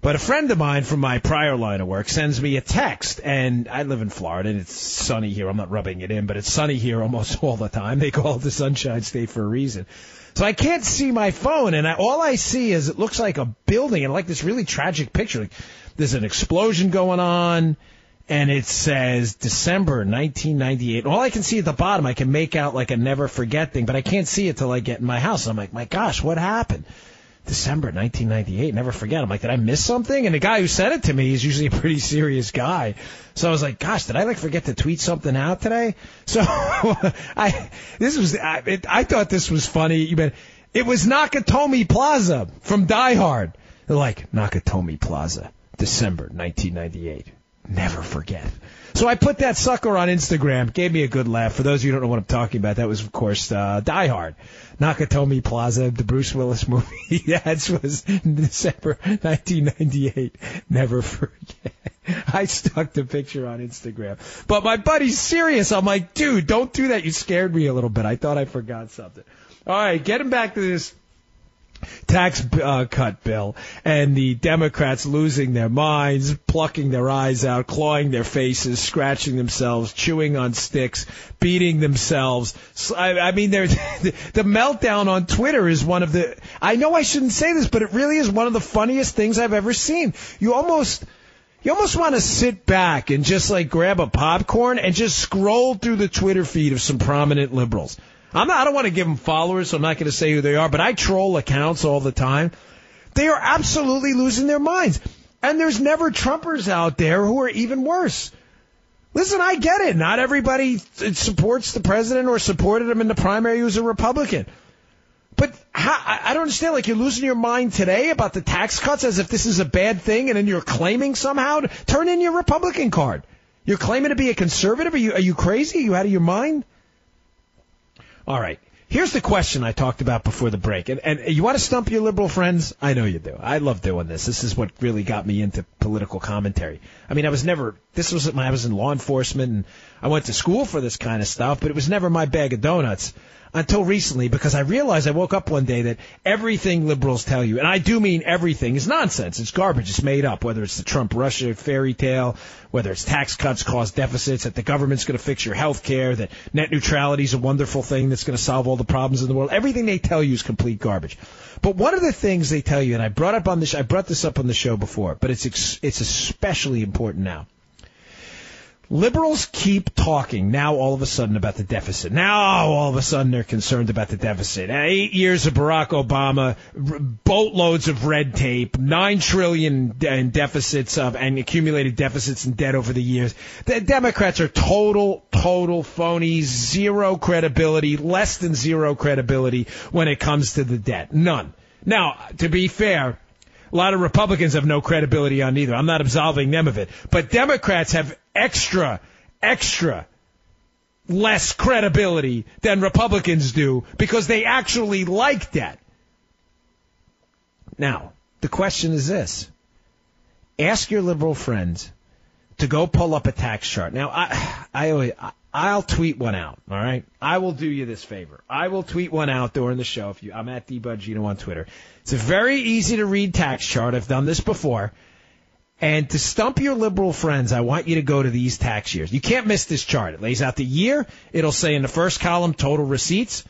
S2: But a friend of mine from my prior line of work sends me a text, and I live in Florida, and it's sunny here. I'm not rubbing it in, but it's sunny here almost all the time. They call it the Sunshine State for a reason. So I can't see my phone, and I, all I see is it looks like a building and like this really tragic picture. Like there's an explosion going on, and it says December 1998. All I can see at the bottom, I can make out like a never forget thing, but I can't see it till I get in my house. I'm like, my gosh, what happened? December 1998. Never forget. I'm like, did I miss something? And the guy who sent it to me is usually a pretty serious guy. So I was like, gosh, did I like forget to tweet something out today? So I, this was, I, it, I thought this was funny. You but it was Nakatomi Plaza from Die Hard. They're like, Nakatomi Plaza, December 1998. Never forget. So I put that sucker on Instagram. Gave me a good laugh. For those of you who don't know what I'm talking about, that was, of course, uh, Die Hard. Nakatomi Plaza, the Bruce Willis movie. that was December 1998. Never forget. I stuck the picture on Instagram. But my buddy's serious. I'm like, dude, don't do that. You scared me a little bit. I thought I forgot something. All right, getting back to this tax uh, cut bill and the Democrats losing their minds, plucking their eyes out, clawing their faces, scratching themselves, chewing on sticks, beating themselves. I, I mean, the, the meltdown on Twitter is one of the. I know I shouldn't say this, but it really is one of the funniest things I've ever seen. You almost. You almost want to sit back and just like grab a popcorn and just scroll through the Twitter feed of some prominent liberals. I'm not, I don't want to give them followers, so I'm not going to say who they are, but I troll accounts all the time. They are absolutely losing their minds. And there's never Trumpers out there who are even worse. Listen, I get it. Not everybody supports the president or supported him in the primary who's a Republican. But how, I don't understand. Like you're losing your mind today about the tax cuts as if this is a bad thing, and then you're claiming somehow to turn in your Republican card. You're claiming to be a conservative. Are you are you crazy? Are you out of your mind? All right. Here's the question I talked about before the break. And, and you want to stump your liberal friends? I know you do. I love doing this. This is what really got me into political commentary. I mean, I was never, this was when I was in law enforcement and I went to school for this kind of stuff, but it was never my bag of donuts until recently because I realized I woke up one day that everything liberals tell you, and I do mean everything, is nonsense. It's garbage. It's made up. Whether it's the Trump Russia fairy tale, whether it's tax cuts cause deficits, that the government's going to fix your health care, that net neutrality is a wonderful thing that's going to solve all the problems in the world. Everything they tell you is complete garbage. But one of the things they tell you, and I brought up on this, I brought this up on the show before, but it's it's especially important now Liberals keep talking now all of a sudden about the deficit. Now all of a sudden they're concerned about the deficit. Eight years of Barack Obama, boatloads of red tape, nine trillion in deficits of and accumulated deficits and debt over the years. The Democrats are total, total phonies, zero credibility, less than zero credibility when it comes to the debt. None. Now, to be fair, a lot of Republicans have no credibility on either. I'm not absolving them of it. But Democrats have extra, extra less credibility than Republicans do because they actually like debt. Now, the question is this. Ask your liberal friends to go pull up a tax chart. Now, I, I always, I'll tweet one out. All right, I will do you this favor. I will tweet one out during the show. If you, I'm at dbongino on Twitter. It's a very easy to read tax chart. I've done this before. And to stump your liberal friends, I want you to go to these tax years. You can't miss this chart. It lays out the year. It'll say in the first column total receipts.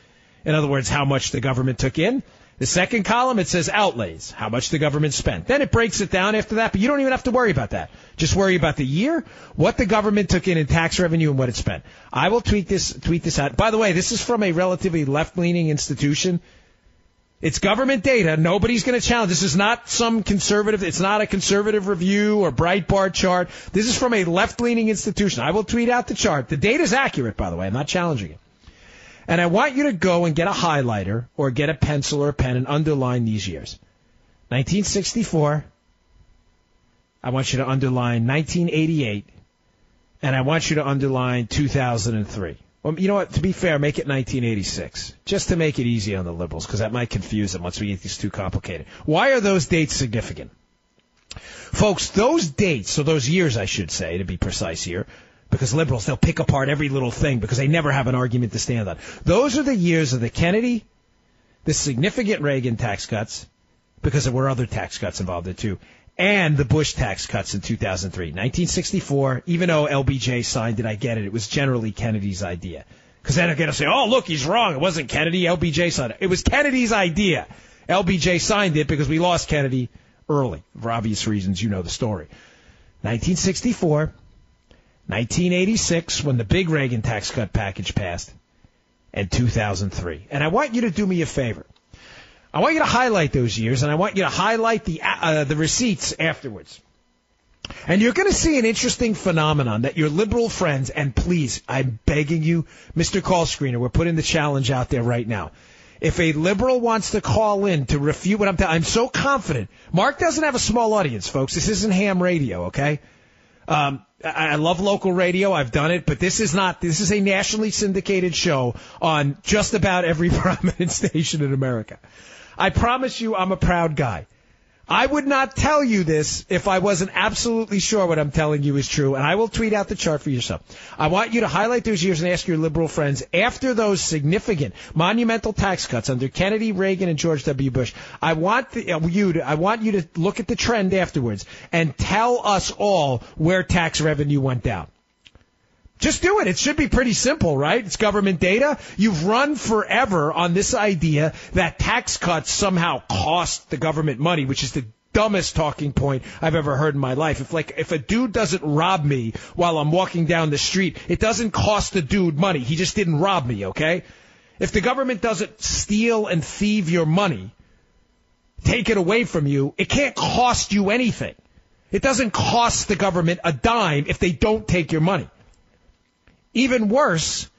S2: In other words, how much the government took in. The second column, it says outlays, how much the government spent. Then it breaks it down after that, but you don't even have to worry about that. Just worry about the year, what the government took in in tax revenue and what it spent. I will tweet this, tweet this out. By the way, this is from a relatively left-leaning institution. It's government data. Nobody's going to challenge. This is not some conservative. It's not a conservative review or Breitbart chart. This is from a left-leaning institution. I will tweet out the chart. The data is accurate, by the way. I'm not challenging it. And I want you to go and get a highlighter or get a pencil or a pen and underline these years. 1964. I want you to underline 1988. And I want you to underline 2003. Well, you know what? To be fair, make it 1986, just to make it easy on the liberals, because that might confuse them once we get these too complicated. Why are those dates significant? Folks, those dates, or those years, I should say, to be precise here, because liberals, they'll pick apart every little thing because they never have an argument to stand on. Those are the years of the Kennedy, the significant Reagan tax cuts, because there were other tax cuts involved there too, and the Bush tax cuts in 2003. 1964, even though LBJ signed it, I get it. It was generally Kennedy's idea. Because then they're going to say, oh, look, he's wrong. It wasn't Kennedy. LBJ signed it. It was Kennedy's idea. LBJ signed it because we lost Kennedy early. For obvious reasons, you know the story. 1964, 1986 when the big Reagan tax cut package passed, and 2003. And I want you to do me a favor. I want you to highlight those years, and I want you to highlight the uh, the receipts afterwards. And you're going to see an interesting phenomenon that your liberal friends, and please, I'm begging you, Mr. Call Screener, we're putting the challenge out there right now. If a liberal wants to call in to refute what I'm telling, I'm so confident. Mark doesn't have a small audience, folks. This isn't ham radio, okay? Um, I love local radio. I've done it, but this is not. This is a nationally syndicated show on just about every prominent station in America. I promise you, I'm a proud guy. I would not tell you this if I wasn't absolutely sure what I'm telling you is true, and I will tweet out the chart for yourself. I want you to highlight those years and ask your liberal friends after those significant, monumental tax cuts under Kennedy, Reagan, and George W. Bush. I want the, uh, you to, I want you to look at the trend afterwards and tell us all where tax revenue went down. Just do it. It should be pretty simple, right? It's government data. You've run forever on this idea that tax cuts somehow cost the government money, which is the dumbest talking point I've ever heard in my life. If like if a dude doesn't rob me while I'm walking down the street, it doesn't cost the dude money. He just didn't rob me, okay? If the government doesn't steal and thieve your money, take it away from you, it can't cost you anything. It doesn't cost the government a dime if they don't take your money. Even worse,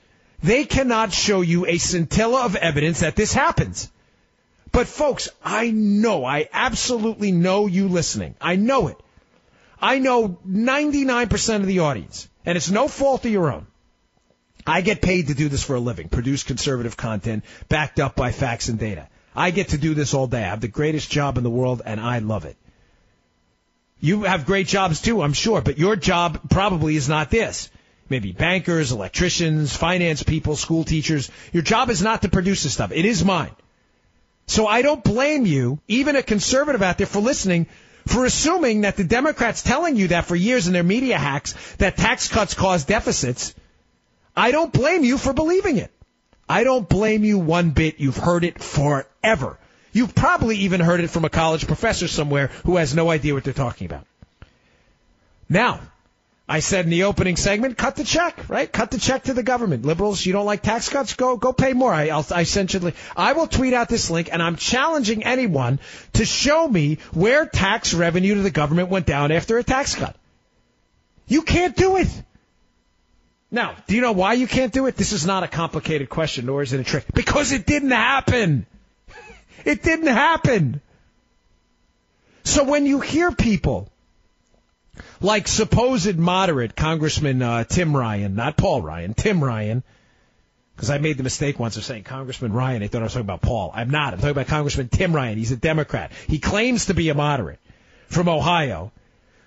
S2: they cannot show you a scintilla of evidence that this happens. But folks, I know, I absolutely know you listening. I know it. I know 99% of the audience, and it's no fault of your own. I get paid to do this for a living, produce conservative content backed up by facts and data. I get to do this all day. I have the greatest job in the world, and I love it. You have great jobs too, I'm sure, but your job probably is not this. Maybe bankers, electricians, finance people, school teachers. Your job is not to produce this stuff. It is mine. So I don't blame you, even a conservative out there, for listening, for assuming that the Democrats telling you that for years in their media hacks, that tax cuts cause deficits. I don't blame you for believing it. I don't blame you one bit. You've heard it forever. You've probably even heard it from a college professor somewhere who has no idea what they're talking about. Now, I said in the opening segment, cut the check, right? Cut the check to the government. Liberals, you don't like tax cuts? Go, go pay more. I, I'll, I essentially, I will tweet out this link and I'm challenging anyone to show me where tax revenue to the government went down after a tax cut. You can't do it. Now, do you know why you can't do it? This is not a complicated question, nor is it a trick. Because it didn't happen. It didn't happen. So when you hear people like supposed moderate Congressman uh, Tim Ryan, not Paul Ryan, Tim Ryan, because I made the mistake once of saying Congressman Ryan. I thought I was talking about Paul. I'm not. I'm talking about Congressman Tim Ryan. He's a Democrat. He claims to be a moderate from Ohio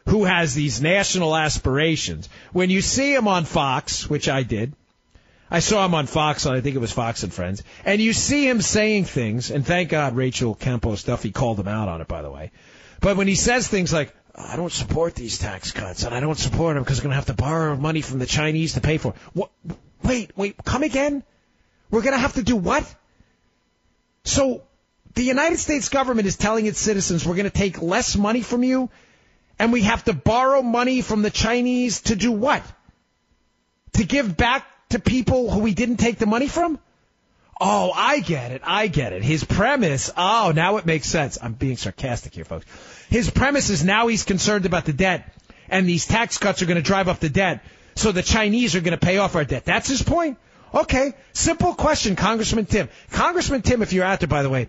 S2: who has these national aspirations. When you see him on Fox, which I did, I saw him on Fox, and I think it was Fox and Friends, and you see him saying things, and thank God Rachel Campos Duffy called him out on it, by the way. But when he says things like, I don't support these tax cuts, and I don't support them because we're going to have to borrow money from the Chinese to pay for it. What? Wait, wait, come again? We're going to have to do what? So, the United States government is telling its citizens we're going to take less money from you, and we have to borrow money from the Chinese to do what? To give back to people who we didn't take the money from? Oh, I get it. I get it. His premise, oh, now it makes sense. I'm being sarcastic here, folks. His premise is now he's concerned about the debt, and these tax cuts are going to drive up the debt, so the Chinese are going to pay off our debt. That's his point? Okay. Simple question, Congressman Tim. Congressman Tim, if you're out there, by the way,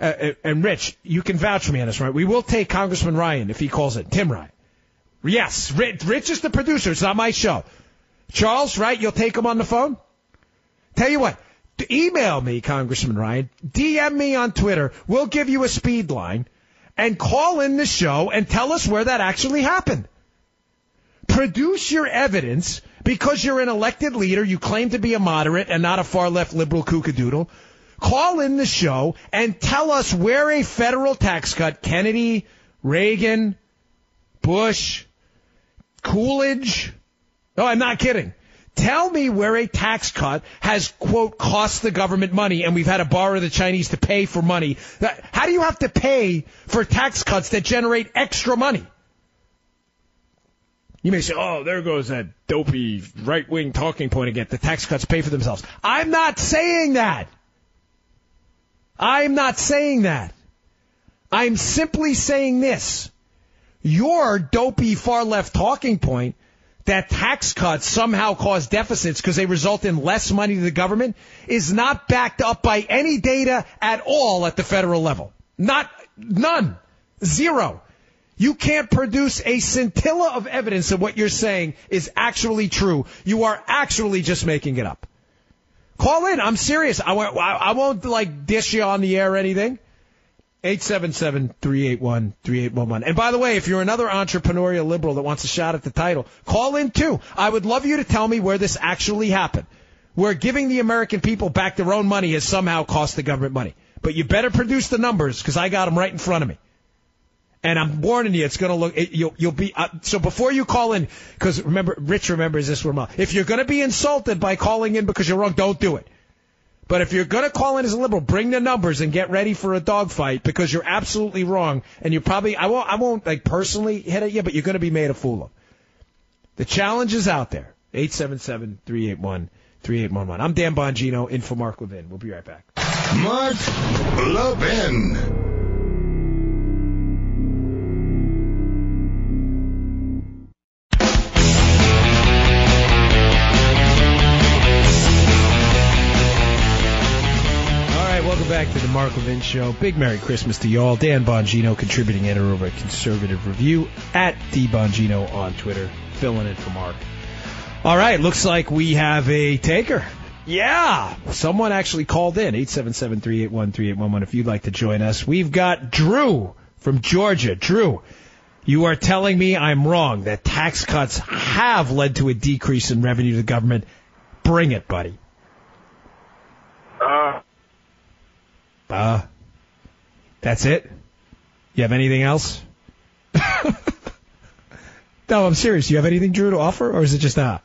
S2: uh, uh and Rich, you can vouch for me on this, right? We will take Congressman Ryan if he calls it Tim Ryan. Yes, Rich is the producer. It's not my show. Charles, right? You'll take him on the phone? Tell you what, email me, Congressman Ryan. DM me on Twitter. We'll give you a speed line and call in the show and tell us where that actually happened. Produce your evidence because you're an elected leader. You claim to be a moderate and not a far left liberal kookadoodle. Call in the show and tell us where a federal tax cut, Kennedy, Reagan, Bush, Coolidge, no, I'm not kidding. Tell me where a tax cut has, quote, cost the government money and we've had to borrow the Chinese to pay for money. How do you have to pay for tax cuts that generate extra money? You may say, oh, there goes that dopey right wing talking point again. The tax cuts pay for themselves. I'm not saying that. I'm not saying that. I'm simply saying this. Your dopey far left talking point that tax cuts somehow cause deficits because they result in less money to the government is not backed up by any data at all at the federal level. Not, none. Zero. You can't produce a scintilla of evidence that what you're saying is actually true. You are actually just making it up. Call in. I'm serious. I won't, I won't like dish you on the air or anything. 877-381-3811. And by the way, if you're another entrepreneurial liberal that wants a shot at the title, call in too. I would love you to tell me where this actually happened. Where giving the American people back their own money has somehow cost the government money. But you better produce the numbers because I got them right in front of me. And I'm warning you, it's going to look, it, you'll, you'll be, uh, so before you call in, because remember, Rich remembers this from, if you're going to be insulted by calling in because you're wrong, don't do it. But if you're going to call in as a liberal, bring the numbers and get ready for a dogfight because you're absolutely wrong. And you probably, I won't, I won't like personally hit at you, but you're going to be made a fool of. The challenge is out there. 877-381-3811. I'm Dan Bongino, in for Mark Levin. We'll be right back.
S1: Mark Levin.
S2: Back to the Mark Levin Show. Big Merry Christmas to y'all. Dan Bongino, contributing editor over at Conservative Review, at D Bongino on Twitter, filling in for Mark. All right, looks like we have a taker. Yeah, someone actually called in, 877-381-3811 if you'd like to join us. We've got Drew from Georgia. Drew, you are telling me I'm wrong, that tax cuts have led to a decrease in revenue to the government. Bring it, buddy.
S5: Uh,
S2: Uh, that's it? You have anything else? no, I'm serious. You have anything, Drew, to offer, or is it just that?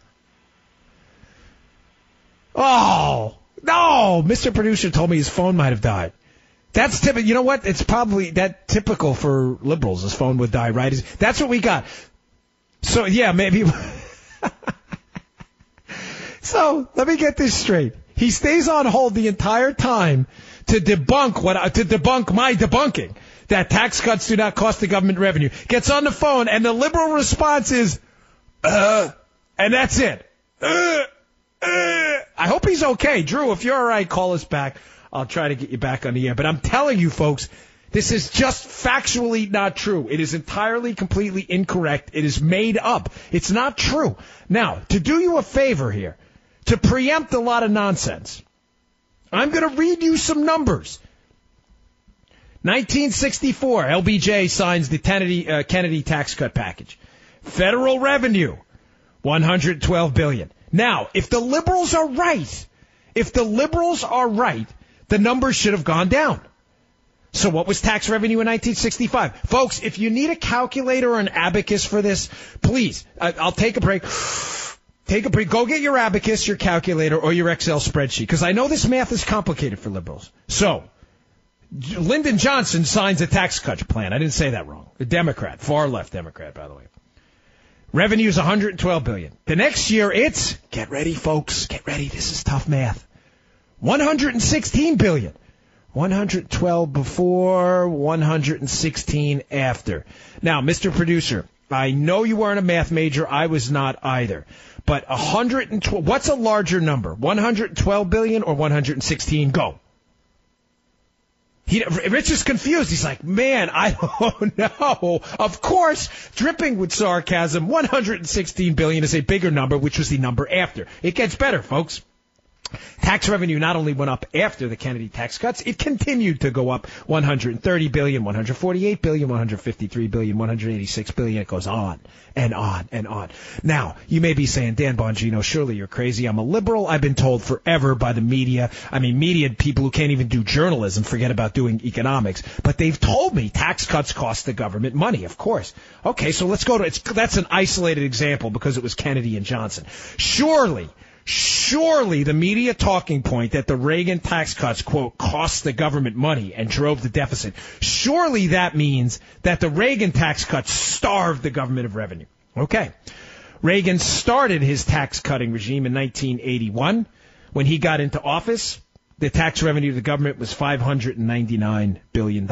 S2: Oh, no! Mr. Producer told me his phone might have died. That's typical. You know what? It's probably that typical for liberals. His phone would die, right? That's what we got. So yeah, maybe. so let me get this straight. He stays on hold the entire time to debunk what to debunk my debunking that tax cuts do not cost the government revenue. Gets on the phone and the liberal response is, uh, and that's it. Uh, uh. I hope he's okay. Drew, if you're all right, call us back. I'll try to get you back on the air. But I'm telling you, folks, this is just factually not true. It is entirely, completely incorrect. It is made up. It's not true. Now, to do you a favor here, to preempt a lot of nonsense, I'm going to read you some numbers. 1964, LBJ signs the Kennedy, uh, Kennedy tax cut package. Federal revenue, 112 billion. Now, if the liberals are right, if the liberals are right, the numbers should have gone down. So what was tax revenue in 1965? Folks, if you need a calculator or an abacus for this, please, I'll take a break. Take a break. Go get your abacus, your calculator, or your Excel spreadsheet, because I know this math is complicated for liberals. So, Lyndon Johnson signs a tax cut plan. I didn't say that wrong. A Democrat, far left Democrat, by the way. Revenue is 112 billion. The next year, it's get ready, folks. Get ready. This is tough math. 116 billion. 112 before, 116 after. Now, Mr. Producer, I know you weren't a math major. I was not either. But 112, what's a larger number? 112 billion or 116? Go. He, Rich is confused. He's like, man, I don't know. Of course, dripping with sarcasm, 116 billion is a bigger number, which was the number after. It gets better, folks. Tax revenue not only went up after the Kennedy tax cuts, it continued to go up 130 billion, 148 billion, 153 billion, 186 billion. It goes on and on and on. Now, you may be saying, Dan Bongino, surely you're crazy. I'm a liberal. I've been told forever by the media. I mean, media people who can't even do journalism forget about doing economics, but they've told me tax cuts cost the government money, of course. Okay, so let's go to, it's, that's an isolated example because it was Kennedy and Johnson. Surely, Surely the media talking point that the Reagan tax cuts, quote, cost the government money and drove the deficit. Surely that means that the Reagan tax cuts starved the government of revenue. Okay. Reagan started his tax cutting regime in 1981. When he got into office, the tax revenue to the government was $599 billion.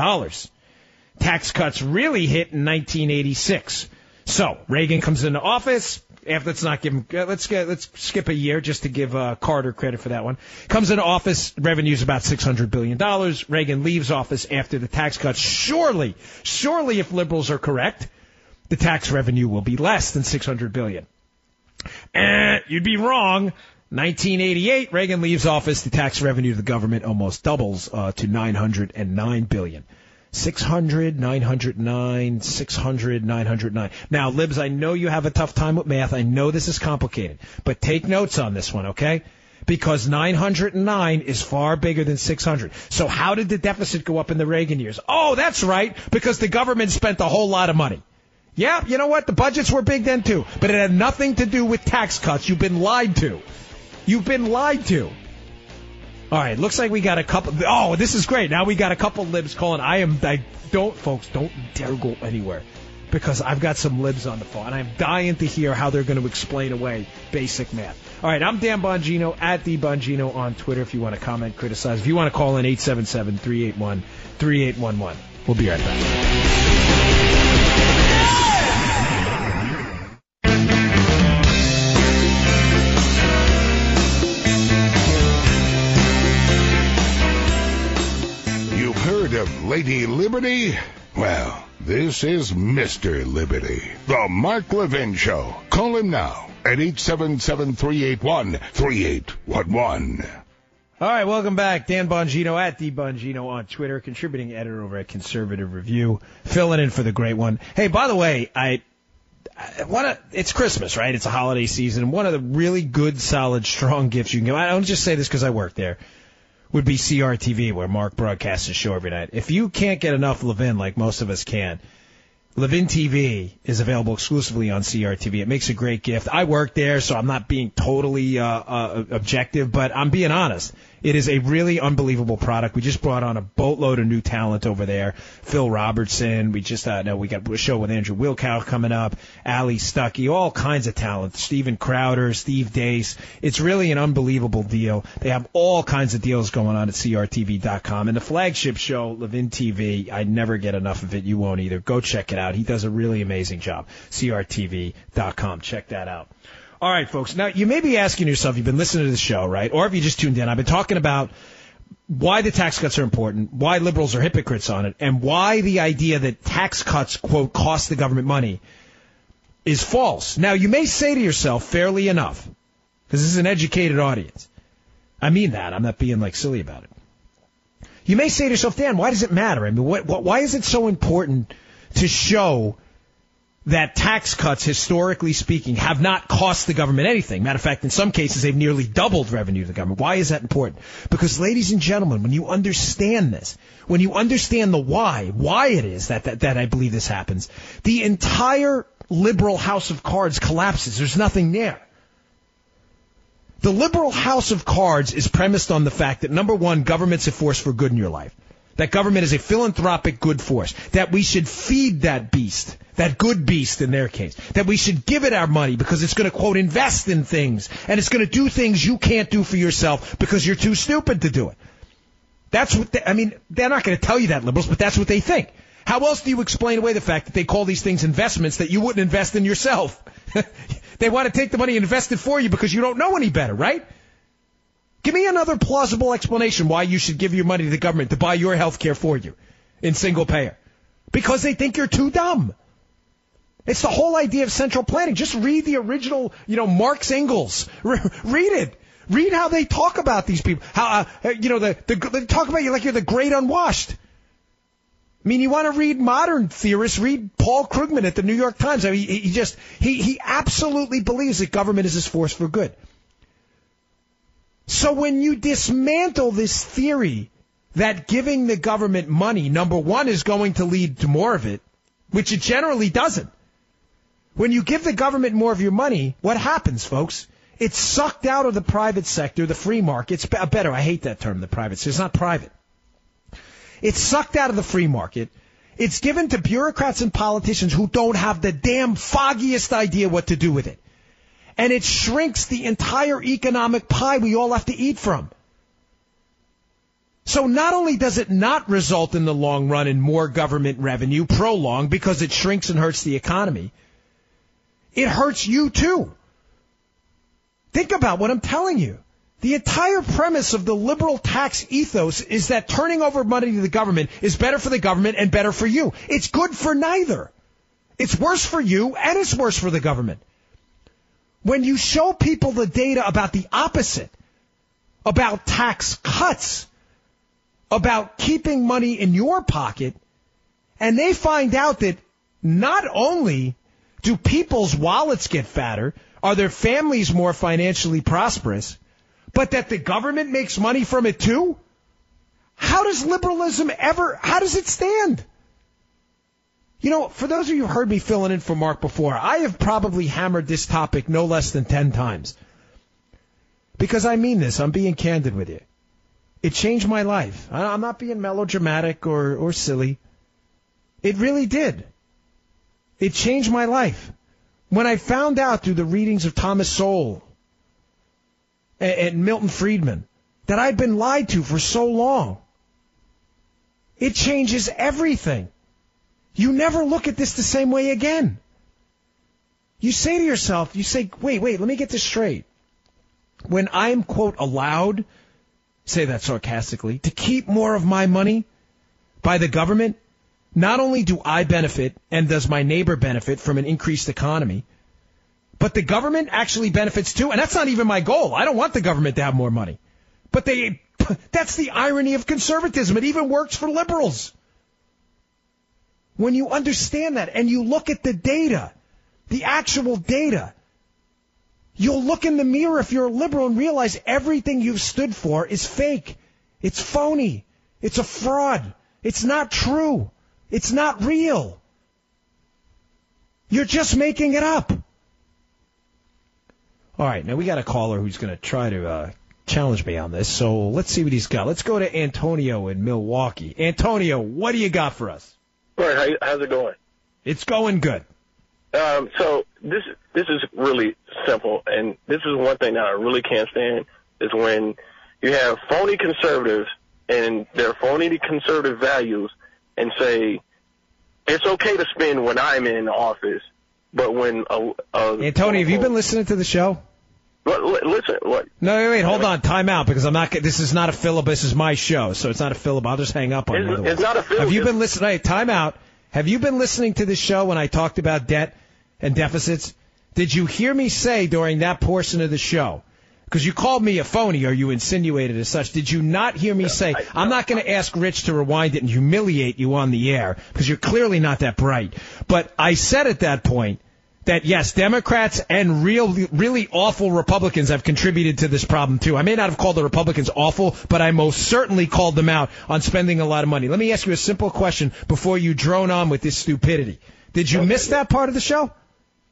S2: Tax cuts really hit in 1986. So Reagan comes into office, after let's not give him let's get let's skip a year just to give uh, Carter credit for that one. Comes into office, revenues about six hundred billion dollars. Reagan leaves office after the tax cuts. Surely, surely, if liberals are correct, the tax revenue will be less than six hundred billion. Eh, you'd be wrong. 1988, Reagan leaves office. The tax revenue to the government almost doubles uh, to 909 billion. 600, 909, 600, 909. Now, Libs, I know you have a tough time with math. I know this is complicated, but take notes on this one, okay? Because 909 is far bigger than 600. So how did the deficit go up in the Reagan years? Oh, that's right, because the government spent a whole lot of money. Yeah, you know what? The budgets were big then too, but it had nothing to do with tax cuts. You've been lied to. You've been lied to. All right, looks like we got a couple. Oh, this is great. Now we got a couple libs calling. I am. I don't, folks. Don't dare go anywhere because I've got some libs on the phone, and I'm dying to hear how they're going to explain away basic math. All right, I'm Dan Bongino at D Bongino on Twitter. If you want to comment, criticize. If you want to call in 877-381-3811. We'll be right back.
S1: Lady Liberty, well, this is Mr. Liberty. The Mark Levin Show. Call him now at 877-381-3811.
S2: All right, welcome back. Dan Bongino at D Bongino on Twitter, contributing editor over at Conservative Review, filling in for the great one. Hey, by the way, I, one it's Christmas, right? It's a holiday season. One of the really good, solid, strong gifts you can give. I don't just say this because I work there. Would be CRTV, where Mark broadcasts his show every night. If you can't get enough Levin, like most of us can, Levin TV is available exclusively on CRTV. It makes a great gift. I work there, so I'm not being totally uh, uh, objective, but I'm being honest. It is a really unbelievable product. We just brought on a boatload of new talent over there. Phil Robertson. We just uh, know we got a show with Andrew Wilkow coming up. Allie Stuckey. All kinds of talent. Steven Crowder, Steve Deace. It's really an unbelievable deal. They have all kinds of deals going on at CRTV.com. And the flagship show, Levin TV, I never get enough of it. You won't either. Go check it out. He does a really amazing job. CRTV.com. Check that out. All right, folks. Now, you may be asking yourself, you've been listening to the show, right? Or if you just tuned in, I've been talking about why the tax cuts are important, why liberals are hypocrites on it, and why the idea that tax cuts, quote, cost the government money is false. Now, you may say to yourself, fairly enough, because this is an educated audience. I mean that. I'm not being like silly about it. You may say to yourself, Dan, why does it matter? I mean, what, what, why is it so important to show that tax cuts, historically speaking, have not cost the government anything. Matter of fact, in some cases, they've nearly doubled revenue to the government. Why is that important? Because, ladies and gentlemen, when you understand this, when you understand the why, why it is that, that, that I believe this happens, the entire liberal house of cards collapses. There's nothing there. The liberal house of cards is premised on the fact that number one, government's a force for good in your life. That government is a philanthropic good force. That we should feed that beast, that good beast in their case. That we should give it our money because it's going to quote invest in things and it's going to do things you can't do for yourself because you're too stupid to do it. That's what they, I mean. They're not going to tell you that, liberals, but that's what they think. How else do you explain away the fact that they call these things investments that you wouldn't invest in yourself? they want to take the money and invest it for you because you don't know any better, right? Give me another plausible explanation why you should give your money to the government to buy your health care for you in single payer. Because they think you're too dumb. It's the whole idea of central planning. Just read the original, you know, Marx Engels. read it. Read how they talk about these people. How, uh, you know, the, the, they talk about you like you're the great unwashed. I mean, you want to read modern theorists, read Paul Krugman at the New York Times. I mean, he, he just, he, he absolutely believes that government is his force for good. So when you dismantle this theory that giving the government money, number one, is going to lead to more of it, which it generally doesn't. When you give the government more of your money, what happens, folks? It's sucked out of the private sector, the free market. It's uh, better. I hate that term, the private sector. It's not private. It's sucked out of the free market. It's given to bureaucrats and politicians who don't have the damn foggiest idea what to do with it and it shrinks the entire economic pie we all have to eat from. So not only does it not result in the long run in more government revenue, prolonged, because it shrinks and hurts the economy, it hurts you too. Think about what I'm telling you. The entire premise of the liberal tax ethos is that turning over money to the government is better for the government and better for you. It's good for neither. It's worse for you and it's worse for the government. When you show people the data about the opposite, about tax cuts, about keeping money in your pocket, and they find out that not only do people's wallets get fatter, are their families more financially prosperous, but that the government makes money from it too? How does liberalism ever, how does it stand? You know, for those of you who heard me filling in for Mark before, I have probably hammered this topic no less than 10 times. Because I mean this, I'm being candid with you. It changed my life. I'm not being melodramatic or, or silly. It really did. It changed my life. When I found out through the readings of Thomas Sowell and, and Milton Friedman that I'd been lied to for so long, it changes everything. You never look at this the same way again. You say to yourself, you say, wait, wait, let me get this straight. When I'm, quote, allowed, say that sarcastically, to keep more of my money, by the government, not only do I benefit and does my neighbor benefit from an increased economy, but the government actually benefits too. And that's not even my goal. I don't want the government to have more money. But they, that's the irony of conservatism. It even works for liberals. When you understand that and you look at the data, the actual data, you'll look in the mirror if you're a liberal and realize everything you've stood for is fake. It's phony. It's a fraud. It's not true. It's not real. You're just making it up. All right, now we got a caller who's going to try to uh, challenge me on this. So let's see what he's got. Let's go to Antonio in Milwaukee. Antonio, what do you got for us?
S5: All right, how, how's it going?
S2: It's going good.
S5: Um, so this this is really simple, and this is one thing that I really can't stand is when you have phony conservatives and their phony conservative values, and say it's okay to spend when I'm in office, but when a, a
S2: Antonio, have you been listening to the show?
S5: Listen, what?
S2: No, wait, wait, hold on, time out, because I'm not. This is not a filibuster. This is my show, so it's not a filibuster. I'll just hang up on
S5: It's,
S2: you.
S5: it's not a film.
S2: Have you been listening? Hey, time out. Have you been listening to the show when I talked about debt and deficits? Did you hear me say during that portion of the show? Because you called me a phony or you insinuated as such. Did you not hear me say, I'm not going to ask Rich to rewind it and humiliate you on the air because you're clearly not that bright. But I said at that point that yes, Democrats and real, really awful Republicans have contributed to this problem too. I may not have called the Republicans awful, but I most certainly called them out on spending a lot of money. Let me ask you a simple question before you drone on with this stupidity. Did you miss that part of the show?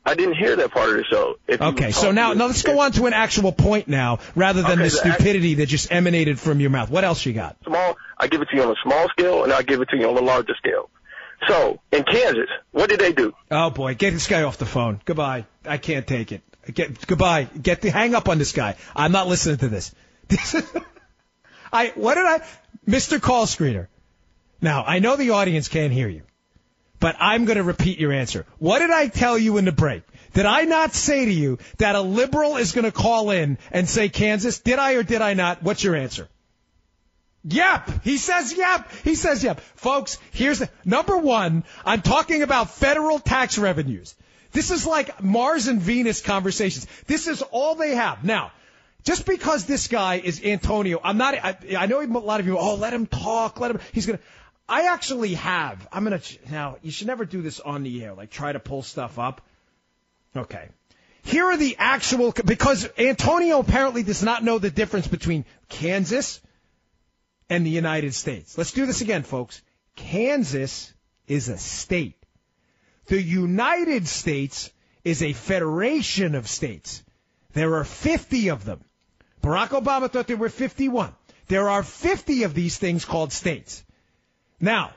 S5: I didn't hear that part of the show.
S2: Okay, so now, now let's go on to an actual point now, rather than
S5: Okay,
S2: the stupidity that just emanated from your mouth. What else you got?
S5: Small, I give it to you on a small scale, and I give it to you on a larger scale. So in Kansas, what did they do?
S2: Oh boy, get this guy off the phone. Goodbye. I can't take it. Get goodbye. Get the hang up on this guy. I'm not listening to this. This is, I what did I, Mr. Call Screener? Now I know the audience can't hear you, but I'm going to repeat your answer. What did I tell you in the break? Did I not say to you that a liberal is going to call in and say Kansas? Did I or did I not? What's your answer? Yep. He says yep. He says yep. Folks, here's the number one. I'm talking about federal tax revenues. This is like Mars and Venus conversations. This is all they have. Now, just because this guy is Antonio, I'm not, I, I know a lot of you, oh, let him talk, let him, he's gonna, I actually have, I'm gonna, now, you should never do this on the air, like try to pull stuff up. Okay. Here are the actual, because Antonio apparently does not know the difference between Kansas and the United States. Let's do this again, folks. Kansas is a state. The United States is a federation of states. There are 50 of them. Barack Obama thought there were 51. There are 50 of these things called states. Now,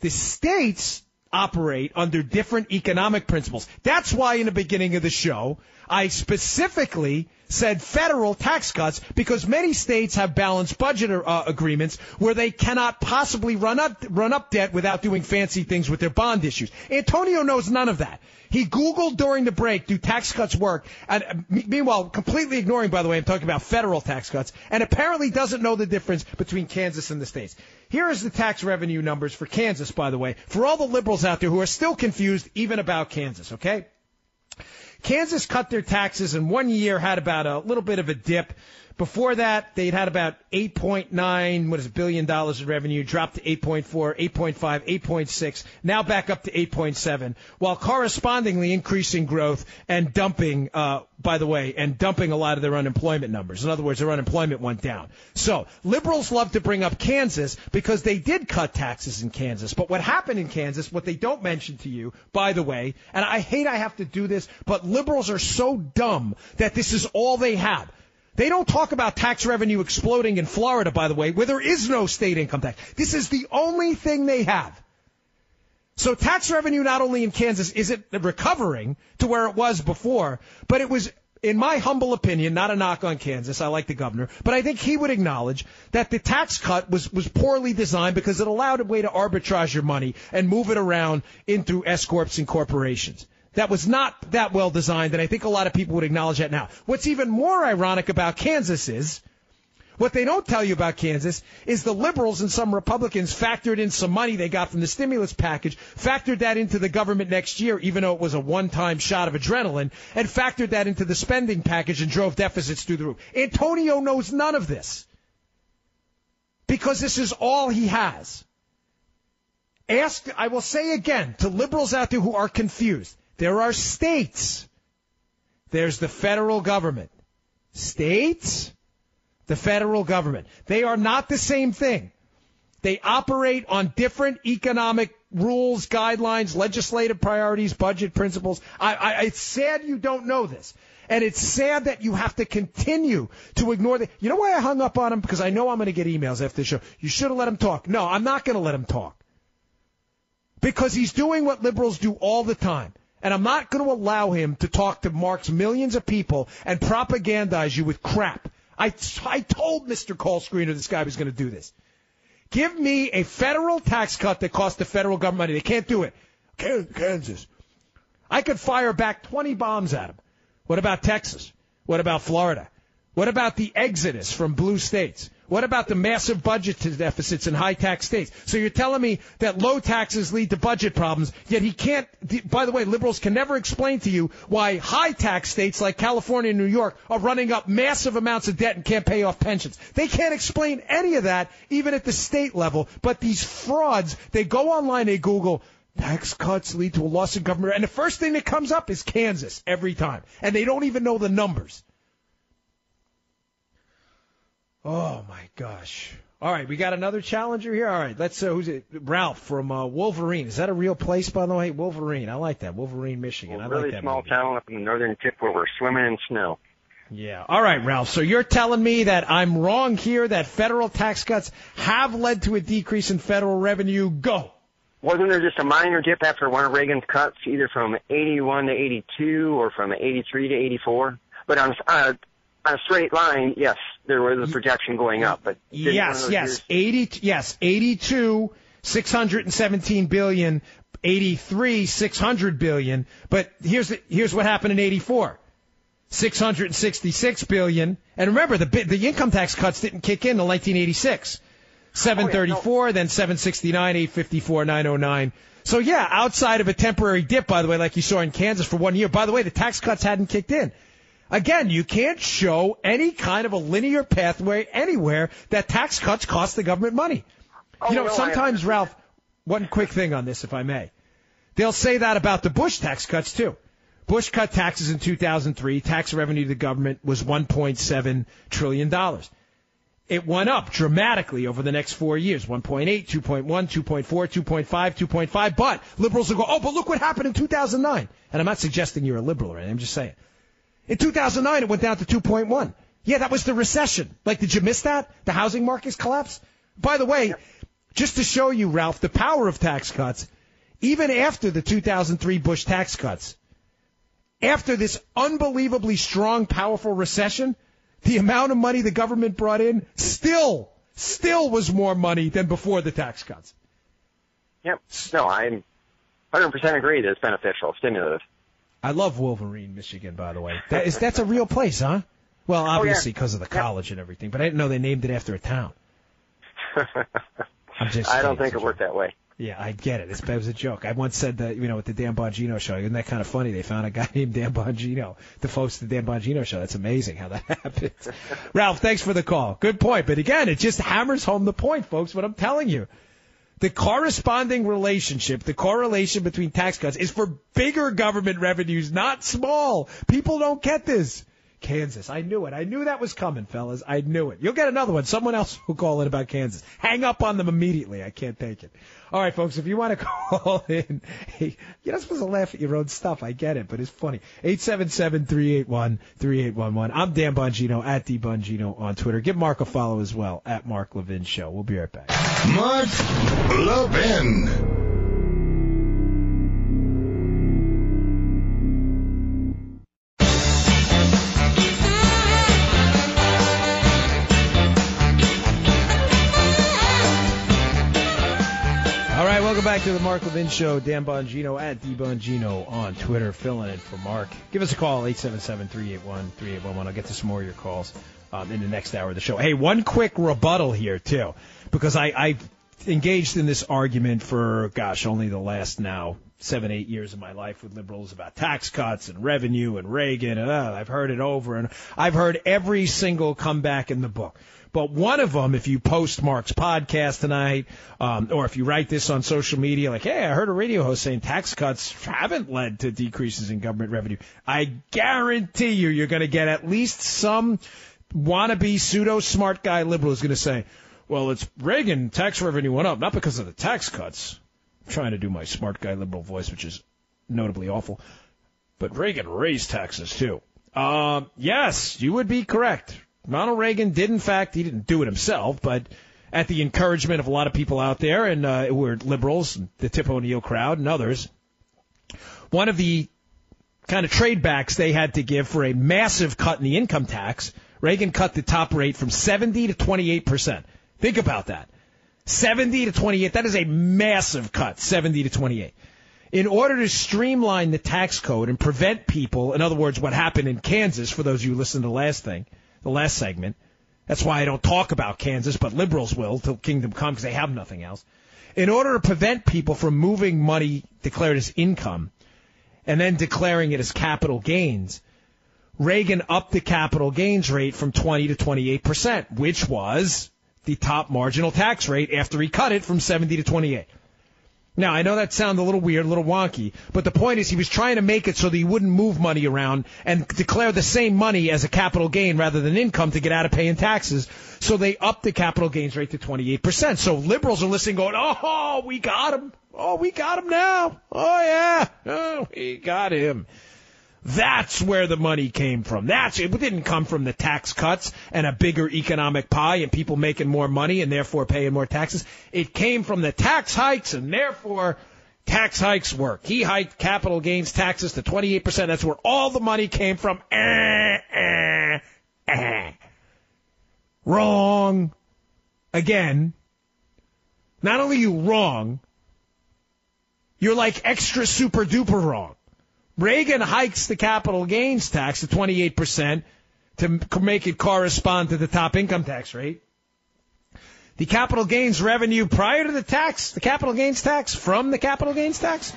S2: the states operate under different economic principles. That's why in the beginning of the show, I specifically said federal tax cuts because many states have balanced budget uh, agreements where they cannot possibly run up run up debt without doing fancy things with their bond issues. Antonio knows none of that. He Googled during the break, do tax cuts work? And uh, meanwhile, completely ignoring, by the way, I'm talking about federal tax cuts, and apparently doesn't know the difference between Kansas and the states. Here is the tax revenue numbers for Kansas, by the way, for all the liberals out there who are still confused even about Kansas, okay? Kansas cut their taxes in one year, had about a little bit of a dip. Before that, they'd had about 8.9, what is it, billion dollars in revenue, dropped to 8.4, 8.5, 8.6, now back up to 8.7, while correspondingly increasing growth and dumping, uh, by the way, and dumping a lot of their unemployment numbers. In other words, their unemployment went down. So, liberals love to bring up Kansas because they did cut taxes in Kansas. But what happened in Kansas, what they don't mention to you, by the way, and I hate I have to do this, but liberals are so dumb that this is all they have. They don't talk about tax revenue exploding in Florida, by the way, where there is no state income tax. This is the only thing they have. So tax revenue not only in Kansas isn't recovering to where it was before, but it was, in my humble opinion, not a knock on Kansas. I like the governor, but I think he would acknowledge that the tax cut was, was poorly designed because it allowed a way to arbitrage your money and move it around in through S corps and corporations. That was not that well designed, and I think a lot of people would acknowledge that now. What's even more ironic about Kansas is What they don't tell you about Kansas is the liberals and some Republicans factored in some money they got from the stimulus package, factored that into the government next year, even though it was a one-time shot of adrenaline, and factored that into the spending package and drove deficits through the roof. Antonio knows none of this because this is all he has. Ask, I will say again to liberals out there who are confused. There are states. There's the federal government. States, the federal government. They are not the same thing. They operate on different economic rules, guidelines, legislative priorities, budget principles. I, I, it's sad you don't know this. And it's sad that you have to continue to ignore the. You know why I hung up on him? Because I know I'm going to get emails after the show. You should have let him talk. No, I'm not going to let him talk. Because he's doing what liberals do all the time. And I'm not going to allow him to talk to Mark's millions of people and propagandize you with crap. I, I told Mr. Call Screener this guy was going to do this. Give me a federal tax cut that costs the federal government money. They can't do it. Kansas. I could fire back 20 bombs at him. What about Texas? What about Florida? What about the exodus from blue states? What about the massive budget deficits in high tax states? So you're telling me that low taxes lead to budget problems, yet he can't, by the way, liberals can never explain to you why high tax states like California and New York are running up massive amounts of debt and can't pay off pensions. They can't explain any of that, even at the state level, but these frauds, they go online, they Google, tax cuts lead to a loss in government, and the first thing that comes up is Kansas every time. And they don't even know the numbers. Oh my gosh. All right, we got another challenger here. All right, let's. Uh, who's it? Ralph from uh, Wolverine. Is that a real place, by the way? Wolverine. I like that. Wolverine, Michigan.
S6: Well,
S2: I
S6: really
S2: like that.
S6: small
S2: movie.
S6: town up in the northern tip where we're swimming in snow.
S2: Yeah. All right, Ralph. So you're telling me that I'm wrong here. That federal tax cuts have led to a decrease in federal revenue. Go.
S6: Wasn't there just a minor dip after one of Reagan's cuts, either from 81 to 82 or from 83 to 84? But on uh, on a straight line, yes, there was a projection going up. But
S2: Yes, yes,
S6: years-
S2: eighty. Yes, eighty-two, six hundred and seventeen billion. Eighty-three, six hundred billion. But here's the, here's what happened in eighty-four. 666 billion. And remember, the the income tax cuts didn't kick in until 1986. 734, then 769, 854, 909. So yeah, outside of a temporary dip, by the way, like you saw in Kansas for one year. By the way, the tax cuts hadn't kicked in. Again, you can't show any kind of a linear pathway anywhere that tax cuts cost the government money. Oh, you know,
S6: no,
S2: sometimes, Ralph, one quick thing on this, if I may. They'll say that about the Bush tax cuts, too. Bush cut taxes in 2003. Tax revenue to the government was $1.7 trillion. It went up dramatically over the next four years 1.8, 2.1, 2.4, 2.5, 2.5. But liberals will go, oh, but look what happened in 2009. And I'm not suggesting you're a liberal or anything. I'm just saying. In 2009, it went down to 2.1. Yeah, that was the recession. Like, did you miss that? The housing markets collapsed? By the way, just to show you, Ralph, the power of tax cuts, even after the 2003 Bush tax cuts, after this unbelievably strong, powerful recession, the amount of money the government brought in still, still was more money than before the tax cuts.
S6: Yep. No, I'm 100% agree that it's beneficial, stimulative.
S2: I love Wolverine, Michigan, by the way. That is, that's a real place, huh? Well, oh, obviously because of the college and everything, but I didn't know they named it after a town. I'm just.
S6: I don't think it worked that way.
S2: Yeah, I get it. It's, it was a joke. I once said that, you know, with the Dan Bongino show, isn't that kind of funny? They found a guy named Dan Bongino to host the Dan Bongino show. That's amazing how that happened. Ralph, thanks for the call. Good point. But again, it just hammers home the point, folks, what I'm telling you. The corresponding relationship, the correlation between tax cuts is for bigger government revenues, not small. People don't get this. Kansas. I knew it. I knew that was coming, fellas. I knew it. You'll get another one. Someone else will call in about Kansas. Hang up on them immediately. I can't take it. All right, folks, if you want to call in, hey, you're not supposed to laugh at your own stuff. I get it, but it's funny. 877-381-3811. I'm Dan Bongino at D Bongino on Twitter. Give Mark a follow as well at Mark Levin Show. We'll be right back.
S1: Mark Levin.
S2: Welcome back to the Mark Levin Show. Dan Bongino at D Bongino on Twitter, filling in for Mark. Give us a call, 877-381-3811. I'll get to some more of your calls. um, in the next hour of the show. Hey, one quick rebuttal here too, because I I engaged in this argument for gosh only the last now seven eight years of my life with liberals about tax cuts and revenue and Reagan and uh, I've heard it over and I've heard every single comeback in the book. But one of them, if you post Mark's podcast tonight, um, or if you write this on social media, like, hey, I heard a radio host saying tax cuts haven't led to decreases in government revenue. I guarantee you, you're going to get at least some wannabe pseudo smart guy liberal who's going to say, well, it's Reagan tax revenue went up, not because of the tax cuts. I'm trying to do my smart guy liberal voice, which is notably awful. But Reagan raised taxes too. Um, yes, you would be correct. Ronald Reagan did, in fact, he didn't do it himself, but at the encouragement of a lot of people out there, and uh, who were liberals, the Tip O'Neill crowd, and others, one of the kind of trade backs they had to give for a massive cut in the income tax, Reagan cut the top rate from 70 to 28 percent. Think about that. 70 to 28. That is a massive cut, 70 to 28. In order to streamline the tax code and prevent people, in other words, what happened in Kansas, for those of you who listened to the last thing, the last segment, that's why I don't talk about Kansas, but liberals will till kingdom come because they have nothing else. In order to prevent people from moving money declared as income and then declaring it as capital gains, Reagan upped the capital gains rate from 20 to 28 percent, which was the top marginal tax rate after he cut it from 70 to 28. Now, I know that sounds a little weird, a little wonky, but the point is he was trying to make it so that he wouldn't move money around and declare the same money as a capital gain rather than income to get out of paying taxes. So they upped the capital gains rate to 28%. So liberals are listening going, oh, we got him. Oh, we got him now. Oh, yeah. Oh, we got him. That's where the money came from. That's it didn't come from the tax cuts and a bigger economic pie and people making more money and therefore paying more taxes. It came from the tax hikes and therefore tax hikes work. He hiked capital gains taxes to 28%. That's where all the money came from. Eh, eh, eh. Wrong. Again. Not only you wrong, you're like extra super duper wrong. Reagan hikes the capital gains tax to 28% to make it correspond to the top income tax rate. The capital gains revenue prior to the tax, the capital gains tax from the capital gains tax,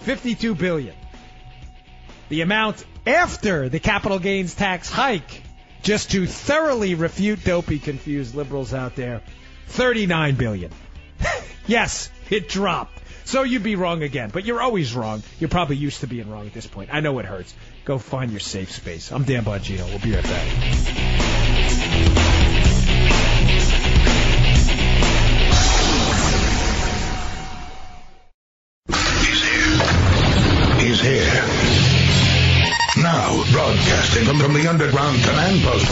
S2: 52 billion. The amount after the capital gains tax hike, just to thoroughly refute dopey confused liberals out there, 39 billion. yes, it dropped. So you'd be wrong again, but you're always wrong. You're probably used to being wrong at this point. I know it hurts. Go find your safe space. I'm Dan Bongino. We'll be right back.
S1: He's here. He's here. Now, broadcasting from the underground command post,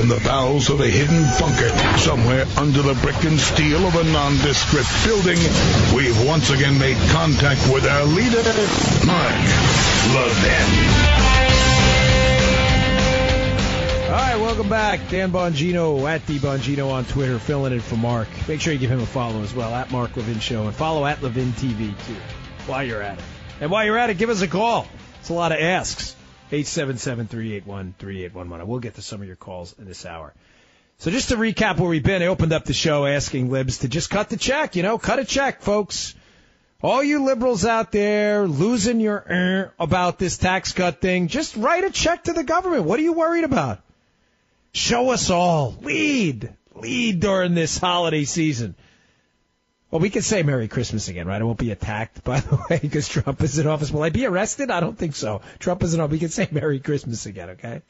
S1: in the bowels of a hidden bunker, somewhere under the brick and steel of a nondescript building, we've once again made contact with our leader, Mark Levin.
S2: All right, welcome back. Dan Bongino at D Bongino on Twitter, filling in for Mark. Make sure you give him a follow as well at Mark Levin Show and follow at Levin TV too. While you're at it, and while you're at it, give us a call. It's a lot of asks. 877-381-3811. I will get to some of your calls in this hour. So just to recap where we've been, I opened up the show asking libs to just cut the check. You know, cut a check, folks. All you liberals out there losing your er about this tax cut thing, just write a check to the government. What are you worried about? Show us all. Lead. Lead during this holiday season. Well, we can say Merry Christmas again, right? I won't be attacked, by the way, because Trump is in office. Will I be arrested? I don't think so. Trump is in office. We can say Merry Christmas again, okay?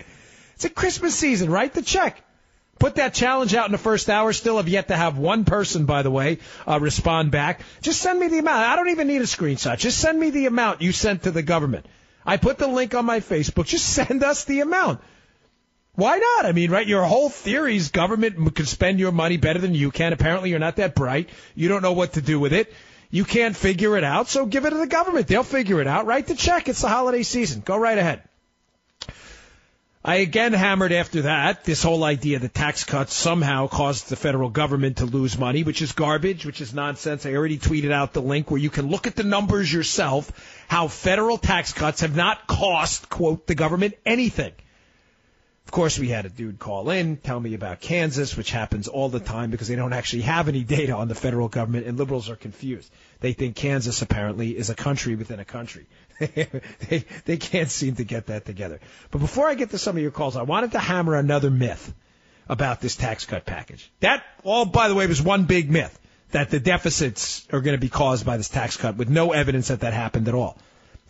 S2: It's a Christmas season. Write the check. Put that challenge out in the first hour. Still have yet to have one person, by the way, uh, respond back. Just send me the amount. I don't even need a screenshot. Just send me the amount you sent to the government. I put the link on my Facebook. Just send us the amount. Why not? I mean, right? Your whole theory is government can spend your money better than you can. Apparently, you're not that bright. You don't know what to do with it. You can't figure it out, so give it to the government. They'll figure it out. Write the check. It's the holiday season. Go right ahead. I again hammered after that this whole idea that tax cuts somehow caused the federal government to lose money, which is garbage, which is nonsense. I already tweeted out the link where you can look at the numbers yourself, how federal tax cuts have not cost, quote, the government anything. Of course, we had a dude call in, tell me about Kansas, which happens all the time because they don't actually have any data on the federal government, and liberals are confused. They think Kansas apparently is a country within a country. they, they can't seem to get that together. But before I get to some of your calls, I wanted to hammer another myth about this tax cut package. That all, by the way, was one big myth that the deficits are going to be caused by this tax cut with no evidence that that happened at all.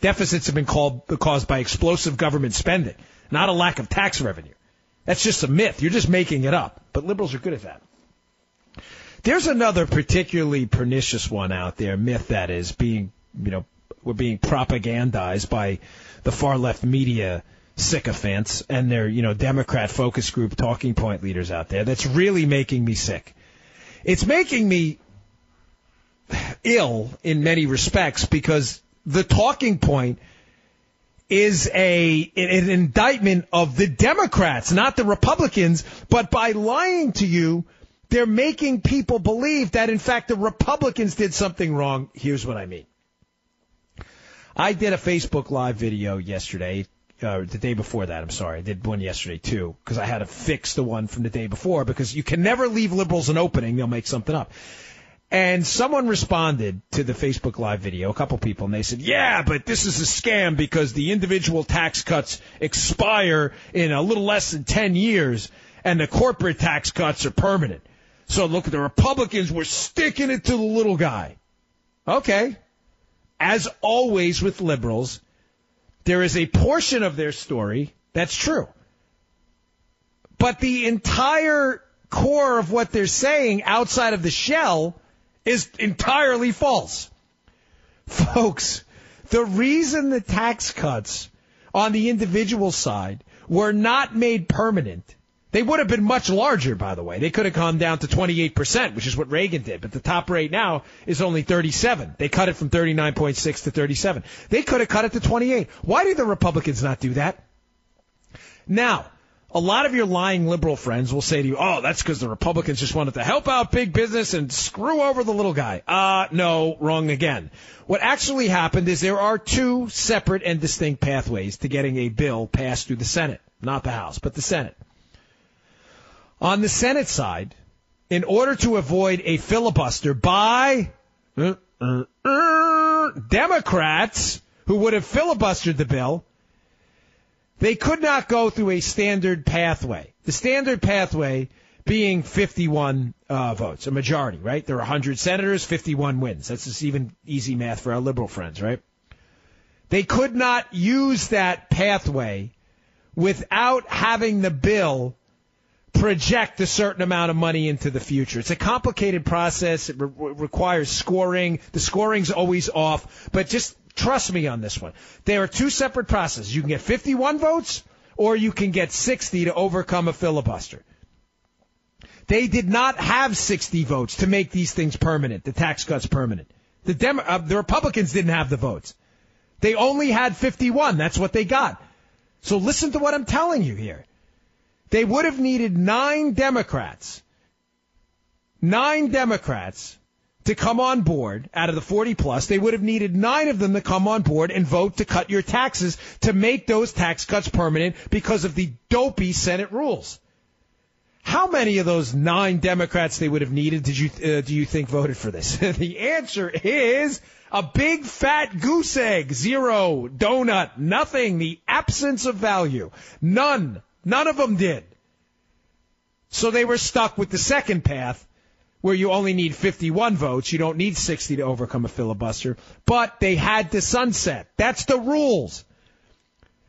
S2: Deficits have been called, caused by explosive government spending, not a lack of tax revenue. That's just a myth. You're just making it up. But liberals are good at that. There's another particularly pernicious one out there, myth that is being, you know, we're being propagandized by the far left media sycophants and their, you know, Democrat focus group talking point leaders out there. That's really making me sick. It's making me ill in many respects because the talking point is a an indictment of the Democrats, not the Republicans, but by lying to you, they're making people believe that in fact the Republicans did something wrong. Here's what I mean. I did a Facebook live video yesterday, uh, the day before that. I'm sorry, I did one yesterday too because I had to fix the one from the day before because you can never leave liberals an opening; they'll make something up. And someone responded to the Facebook Live video, a couple people, and they said, yeah, but this is a scam because the individual tax cuts expire in a little less than 10 years and the corporate tax cuts are permanent. So look, the Republicans were sticking it to the little guy. Okay. As always with liberals, there is a portion of their story that's true. But the entire core of what they're saying outside of the shell is entirely false. Folks, the reason the tax cuts on the individual side were not made permanent, they would have been much larger, by the way. They could have gone down to 28%, which is what Reagan did, but the top rate now is only 37. They cut it from 39.6 to 37. They could have cut it to 28. Why did the Republicans not do that? Now, a lot of your lying liberal friends will say to you, oh, that's because the Republicans just wanted to help out big business and screw over the little guy. Uh, no, wrong again. What actually happened is there are two separate and distinct pathways to getting a bill passed through the Senate. Not the House, but the Senate. On the Senate side, in order to avoid a filibuster by uh, uh, uh, Democrats who would have filibustered the bill, they could not go through a standard pathway. The standard pathway being 51 uh, votes, a majority, right? There are 100 senators, 51 wins. That's just even easy math for our liberal friends, right? They could not use that pathway without having the bill project a certain amount of money into the future. It's a complicated process. It re- requires scoring. The scoring's always off, but just trust me on this one. There are two separate processes. You can get 51 votes or you can get 60 to overcome a filibuster. They did not have 60 votes to make these things permanent, the tax cuts permanent. The, Dem- uh, the Republicans didn't have the votes. They only had 51. That's what they got. So listen to what I'm telling you here. They would have needed nine Democrats, nine Democrats to come on board out of the 40 plus. They would have needed nine of them to come on board and vote to cut your taxes to make those tax cuts permanent because of the dopey Senate rules. How many of those nine Democrats they would have needed did you uh, do you think voted for this? the answer is a big fat goose egg, zero, donut, nothing, the absence of value, none. None of them did. So they were stuck with the second path where you only need 51 votes. You don't need 60 to overcome a filibuster. But they had to sunset. That's the rules.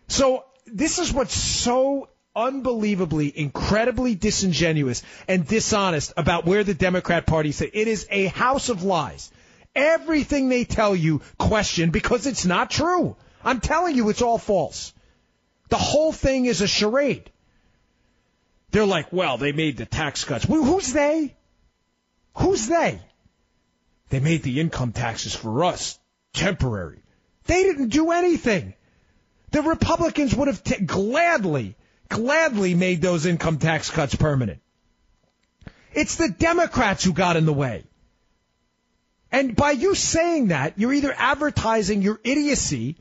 S2: So this is what's so unbelievably, incredibly disingenuous and dishonest about where the Democrat Party said It is a house of lies. Everything they tell you, question because it's not true. I'm telling you, it's all false. The whole thing is a charade. They're like, well, they made the tax cuts. Who's they? Who's they? They made the income taxes for us temporary. They didn't do anything. The Republicans would have t- gladly, gladly made those income tax cuts permanent. It's the Democrats who got in the way. And by you saying that, you're either advertising your idiocy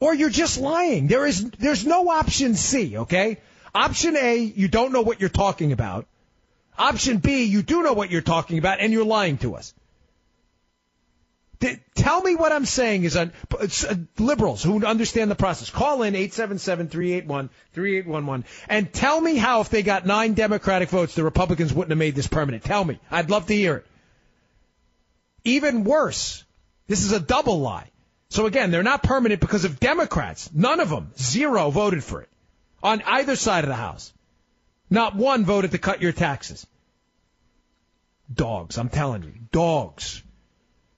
S2: or you're just lying. There is, there's no option C, okay? Option A, you don't know what you're talking about. Option B, you do know what you're talking about and you're lying to us. Tell me what I'm saying is on uh, liberals who understand the process. Call in 877-381-3811 and tell me how if they got nine Democratic votes, the Republicans wouldn't have made this permanent. Tell me. I'd love to hear it. Even worse, this is a double lie. So again, they're not permanent because of Democrats. None of them, zero, voted for it on either side of the House. Not one voted to cut your taxes. Dogs, I'm telling you, dogs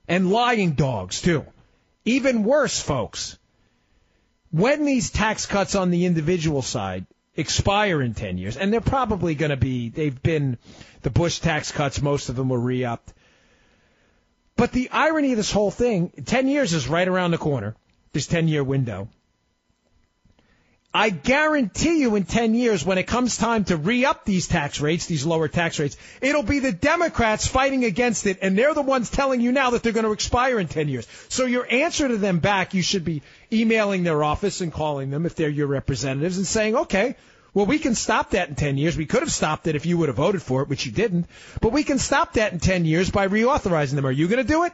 S2: and lying dogs, too. Even worse, folks, when these tax cuts on the individual side expire in 10 years, and they're probably going to be, they've been, the Bush tax cuts, most of them were re upped. But the irony of this whole thing, 10 years is right around the corner, this 10 year window. I guarantee you in 10 years, when it comes time to re-up these tax rates, these lower tax rates, it'll be the Democrats fighting against it, and they're the ones telling you now that they're going to expire in 10 years. So your answer to them back, you should be emailing their office and calling them if they're your representatives and saying, okay, well, we can stop that in 10 years. We could have stopped it if you would have voted for it, which you didn't. But we can stop that in 10 years by reauthorizing them. Are you going to do it?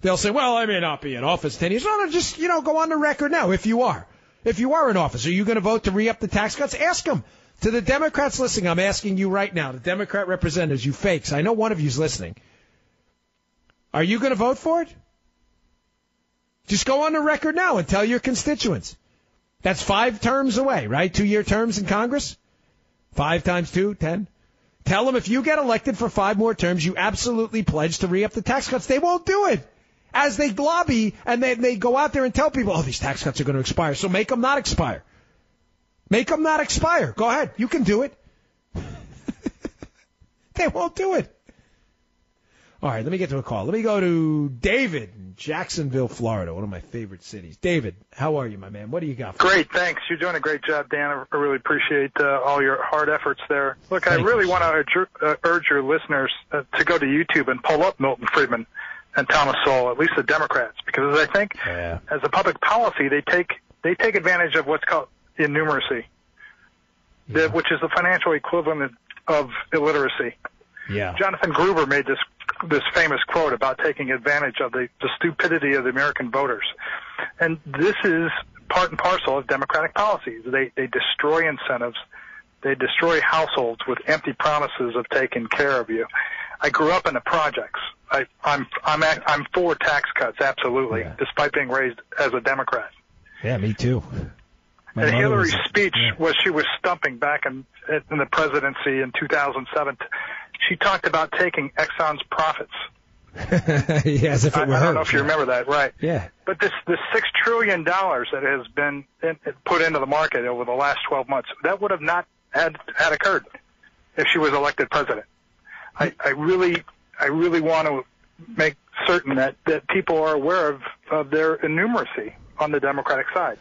S2: They'll say, well, I may not be in office 10 years. No, no, just, you know, go on the record now if you are. If you are in office, are you going to vote to re-up the tax cuts? Ask them. To the Democrats listening, I'm asking you right now, the Democrat representatives, you fakes, I know one of you's listening. Are you going to vote for it? Just go on the record now and tell your constituents. That's five terms away, right? Two year terms in Congress? Five times two, ten. Tell them if you get elected for five more terms, you absolutely pledge to re-up the tax cuts. They won't do it as they lobby and they, they go out there and tell people, oh, these tax cuts are going to expire. So make them not expire. Make them not expire. Go ahead. You can do it. they won't do it. All right, let me get to a call. Let me go to David in Jacksonville, Florida, one of my favorite cities. David, how are you, my man? What do you got?
S7: great, thanks. You're doing a great job, Dan. I really appreciate uh, all your hard efforts there. Look, Thank I really want to urge, uh, urge your listeners uh, to go to YouTube and pull up Milton Friedman and Thomas Sowell, at least the Democrats, because I think yeah. as a public policy, they take they take advantage of what's called innumeracy, yeah. which is the financial equivalent of illiteracy.
S2: Yeah.
S7: Jonathan Gruber made this this famous quote about taking advantage of the, the stupidity of the American voters, and this is part and parcel of Democratic policies. They they destroy incentives, they destroy households with empty promises of taking care of you. I grew up in the projects. I, I'm I'm I'm for tax cuts, absolutely, yeah. despite being raised as a Democrat.
S2: Yeah, me too.
S7: My and Hillary's was, speech yeah. was she was stumping back in in the presidency in 2007. She talked about taking Exxon's profits.
S2: yeah, as if it were
S7: I,
S2: I
S7: don't know if you remember that, right?
S2: Yeah.
S7: But this this six trillion dollars that has been in, put into the market over the last 12 months, that would have not had had occurred if she was elected president. I, I really I really want to make certain that, that people are aware of, of their innumeracy on the Democratic side.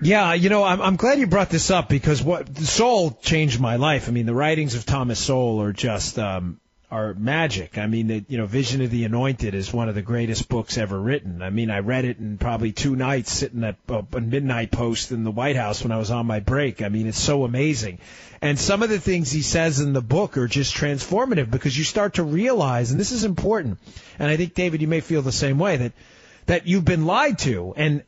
S2: Yeah, you know, I'm, I'm glad you brought this up because what Sowell changed my life. I mean, the writings of Thomas Sowell are just um, are magic. I mean, the, you know, Vision of the Anointed is one of the greatest books ever written. I mean, I read it in probably two nights sitting at a midnight post in the White House when I was on my break. I mean, it's so amazing. And some of the things he says in the book are just transformative because you start to realize, and this is important, and I think David, you may feel the same way that that you've been lied to and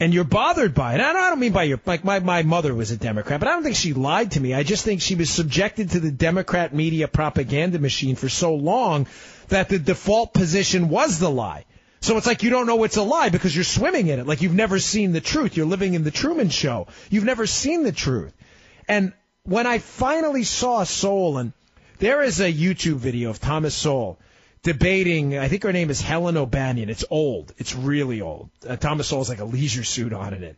S2: and you're bothered by it. I don't mean by your like my my mother was a Democrat, but I don't think she lied to me. I just think she was subjected to the Democrat media propaganda machine for so long that the default position was the lie. So it's like you don't know it's a lie because you're swimming in it. Like you've never seen the truth. You're living in the Truman Show. You've never seen the truth. And when I finally saw and there is a YouTube video of Thomas Sowell debating. I think her name is Helen O'Bannon. It's old. It's really old. Uh, Thomas Sowell's like a leisure suit on in it.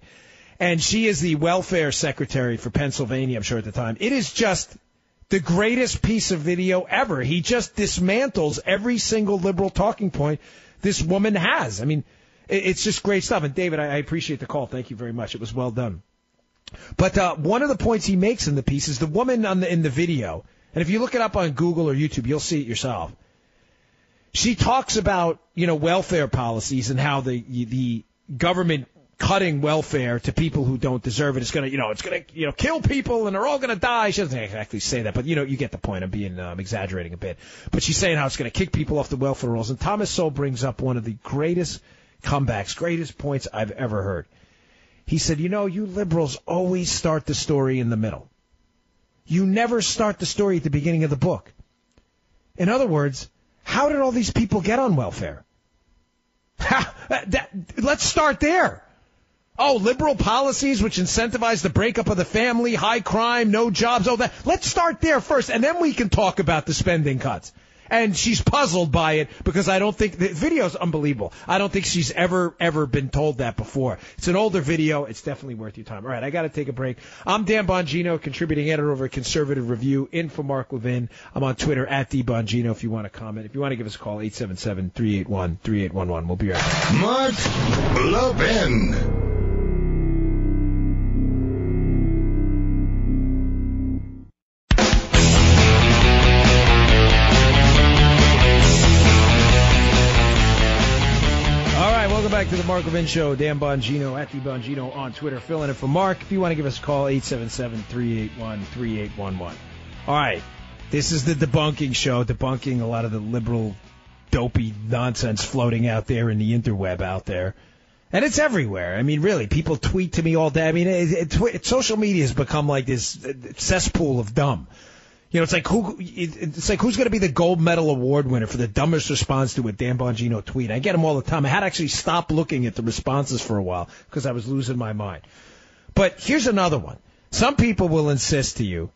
S2: And she is the welfare secretary for Pennsylvania, I'm sure at the time. It is just the greatest piece of video ever. He just dismantles every single liberal talking point this woman has. I mean, it's just great stuff. And David, I appreciate the call. Thank you very much. It was well done. But uh, one of the points he makes in the piece is the woman the, in the video, and if you look it up on Google or YouTube, you'll see it yourself she talks about you know welfare policies and how the the government cutting welfare to people who don't deserve it is going to, you know, it's going to, you know, kill people and they're all going to die. She doesn't exactly say that, but you know, you get the point. I'm being um, exaggerating a bit, but she's saying how it's going to kick people off the welfare rolls. And Thomas Sowell brings up one of the greatest comebacks, greatest points I've ever heard. He said, you know, you liberals always start the story in the middle. You never start the story at the beginning of the book. In other words, how did all these people get on welfare? Uh, that, let's start there. Oh, liberal policies which incentivize the breakup of the family, high crime, no jobs, oh that. Let's start there first, and then we can talk about the spending cuts. And she's puzzled by it because I don't think the video's unbelievable. I don't think she's ever, ever been told that before. It's an older video. It's definitely worth your time. All right, I got to take a break. I'm Dan Bongino, contributing editor over at Conservative Review, in for Mark Levin. I'm on Twitter at DBongino if you want to comment. If you want to give us a call, 877-381-3811. We'll be right back.
S1: Mark Levin.
S2: To the Mark Levin Show. Dan Bongino at D Bongino on Twitter, filling in it for Mark. If you want to give us a call, 877-381-3811. All right, this is the debunking show, debunking a lot of the liberal, dopey nonsense floating out there in the interweb out there. And it's everywhere. I mean, really, people tweet to me all day. I mean, it, it, it, social media has become like this uh, cesspool of dumb. You know, it's like who it's like who's going to be the gold medal award winner for the dumbest response to a Dan Bongino tweet? I get them all the time. I had to actually stop looking at the responses for a while because I was losing my mind. But here's another one. Some people will insist to you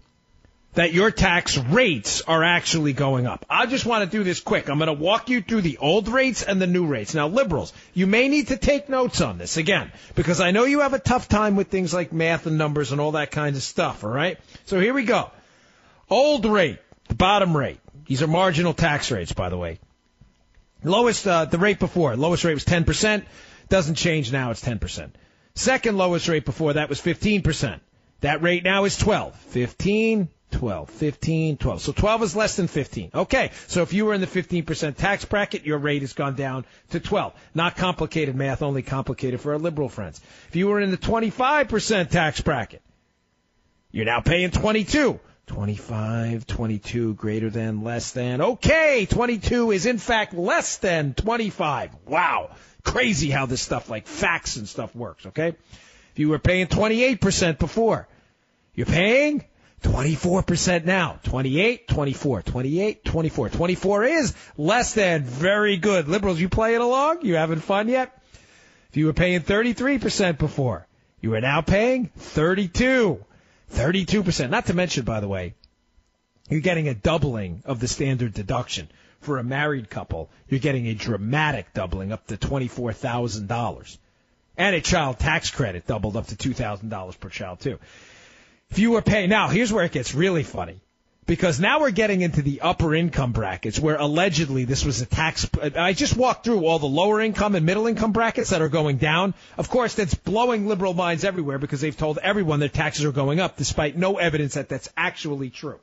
S2: that your tax rates are actually going up. I just want to do this quick. I'm going to walk you through the old rates and the new rates. Now, liberals, you may need to take notes on this again, because I know you have a tough time with things like math and numbers and all that kind of stuff, all right? So here we go. Old rate, the bottom rate. These are marginal tax rates, by the way. Lowest, uh, the rate before, lowest rate was 10%. Doesn't change now, it's 10%. Second lowest rate before that was 15%. That rate now is 12. 15, 12, 15, 12. So 12 is less than 15. Okay, so if you were in the 15% tax bracket, your rate has gone down to 12. Not complicated math, only complicated for our liberal friends. If you were in the 25% tax bracket, you're now paying 22. 25, 22, greater than, less than. Okay, 22 is in fact less than 25. Wow. Crazy how this stuff like facts and stuff works, okay? If you were paying 28% before, you're paying 24% now. 28, 24, 28, 24. 24 is less than. Very good. Liberals, you playing along? You having fun yet? If you were paying 33% before, you are now paying 32. 32%. Not to mention, by the way, you're getting a doubling of the standard deduction. For a married couple, you're getting a dramatic doubling up to $24,000. And a child tax credit doubled up to $2,000 per child, too. If you were paying, now here's where it gets really funny because now we're getting into the upper income brackets where allegedly this was a tax. I just walked through all the lower income and middle income brackets that are going down. Of course, that's blowing liberal minds everywhere because they've told everyone their taxes are going up despite no evidence that that's actually true.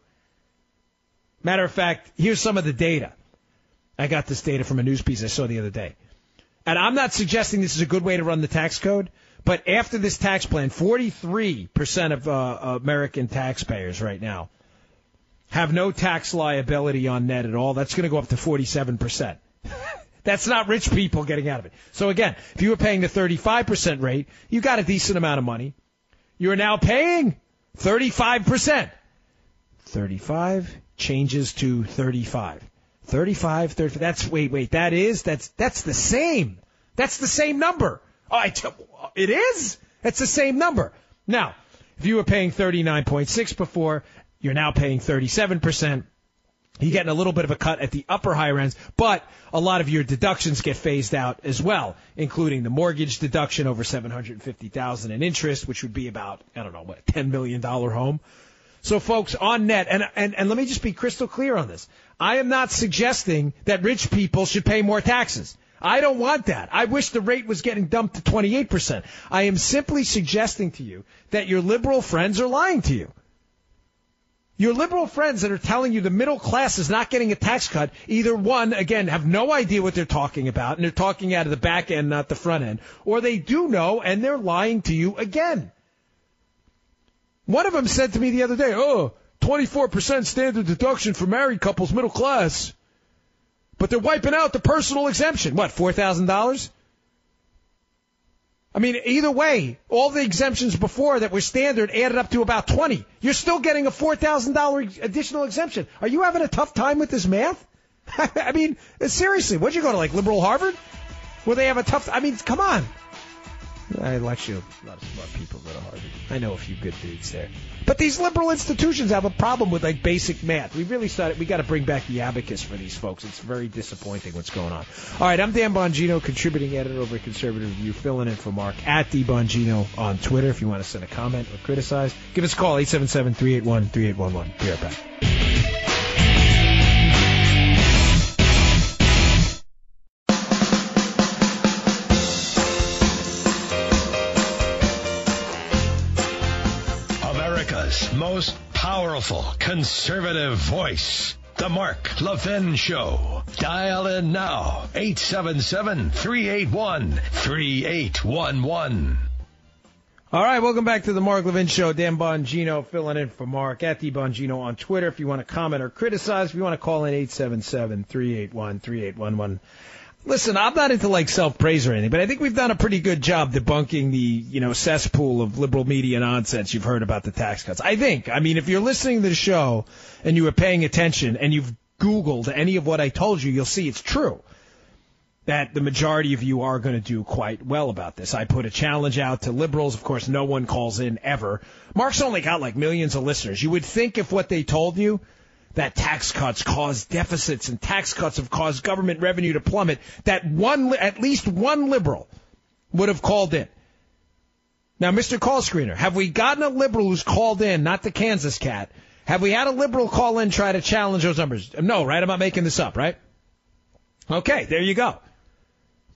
S2: Matter of fact, here's some of the data. I got this data from a news piece I saw the other day. And I'm not suggesting this is a good way to run the tax code, but after this tax plan, 43% of uh, American taxpayers right now have no tax liability on net at all. That's going to go up to 47%. That's not rich people getting out of it. So again, if you were paying the 35% rate, you got a decent amount of money. You are now paying 35%. 35 changes to 35. 35, 35. That's, wait, wait, that is, that's, that's the same. That's the same number. Oh, I t- it is? That's the same number. Now, if you were paying 39.6 before, you're now paying 37%. You're getting a little bit of a cut at the upper higher ends, but a lot of your deductions get phased out as well, including the mortgage deduction over 750,000 in interest, which would be about, I don't know, what, a $10 million home. So folks, on net, and, and, and let me just be crystal clear on this. I am not suggesting that rich people should pay more taxes. I don't want that. I wish the rate was getting dumped to 28%. I am simply suggesting to you that your liberal friends are lying to you. Your liberal friends that are telling you the middle class is not getting a tax cut, either one, again, have no idea what they're talking about, and they're talking out of the back end, not the front end, or they do know, and they're lying to you again. One of them said to me the other day, oh, 24% standard deduction for married couples, middle class. But they're wiping out the personal exemption. What, $4,000? I mean, either way, all the exemptions before that were standard added up to about 20. You're still getting a $4,000 additional exemption. Are you having a tough time with this math? I mean, seriously, what'd you go to, like liberal Harvard? Where they have a tough, I mean, come on. I lecture a lot of smart people go to Harvard. I know a few good dudes there. But these liberal institutions have a problem with like basic math. We really started. We got to bring back the abacus for these folks. It's very disappointing what's going on. All right, I'm Dan Bongino, contributing editor over at Conservative Review, filling in for Mark at D Bongino on Twitter. If you want to send a comment or criticize, give us a call 877-381-3811. Be right back.
S3: Most powerful conservative voice. The Mark Levin Show. Dial in now. 877-381-3811.
S2: All right, welcome back to the Mark Levin Show. Dan Bongino filling in for Mark at D Bongino on Twitter. If you want to comment or criticize, if you want to call in 877-381-3811. Listen, I'm not into like self praise or anything, but I think we've done a pretty good job debunking the, you know, cesspool of liberal media nonsense you've heard about the tax cuts. I think. I mean, if you're listening to the show and you were paying attention and you've Googled any of what I told you, you'll see it's true. That the majority of you are going to do quite well about this. I put a challenge out to liberals. Of course, no one calls in ever. Mark's only got like millions of listeners. You would think if what they told you that tax cuts cause deficits and tax cuts have caused government revenue to plummet, that one, at least one liberal would have called in. Now, Mr. Call Screener, have we gotten a liberal who's called in, not the Kansas cat? Have we had a liberal call in try to challenge those numbers? No, right? I'm not making this up, right? Okay, there you go.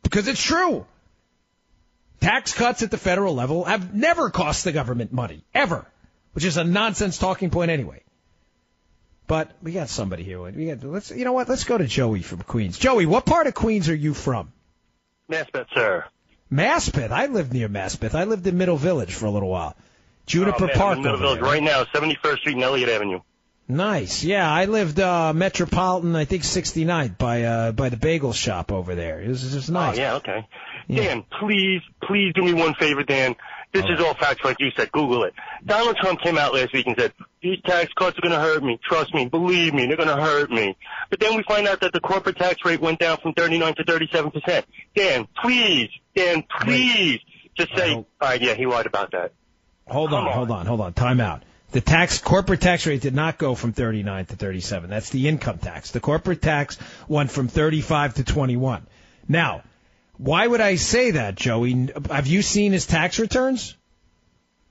S2: Because it's true. Tax cuts at the federal level have never cost the government money, ever, which is a nonsense talking point anyway. But we got somebody here. We got let's you know what? Let's go to Joey from Queens. Joey, what part of Queens are you from?
S8: Maspeth, sir.
S2: Maspeth. I lived near Maspeth. I lived in Middle Village for a little while. Juniper
S8: oh, man,
S2: Park.
S8: Middle Village
S2: there.
S8: right now, 71st Street and Eliot Avenue.
S2: Nice. Yeah, I lived uh Metropolitan, I think 69 by uh by the bagel shop over there. It was just nice.
S8: Oh, yeah, okay.
S2: Yeah.
S8: Dan, please, please do me one favor, Dan. This is oh. all facts like you said. Google it. Donald Trump came out last week and said, these tax cuts are going to hurt me. Trust me. Believe me. They're going to hurt me. But then we find out that the corporate tax rate went down from 39 to 37%. Dan, please, Dan, please, just say, all right, yeah, he lied about that.
S2: Hold on, hold on, hold on. Time out. The tax corporate tax rate did not go from 39 to 37. That's the income tax. The corporate tax went from 35 to 21. Now, why would I say that, Joey? Have you seen his tax returns?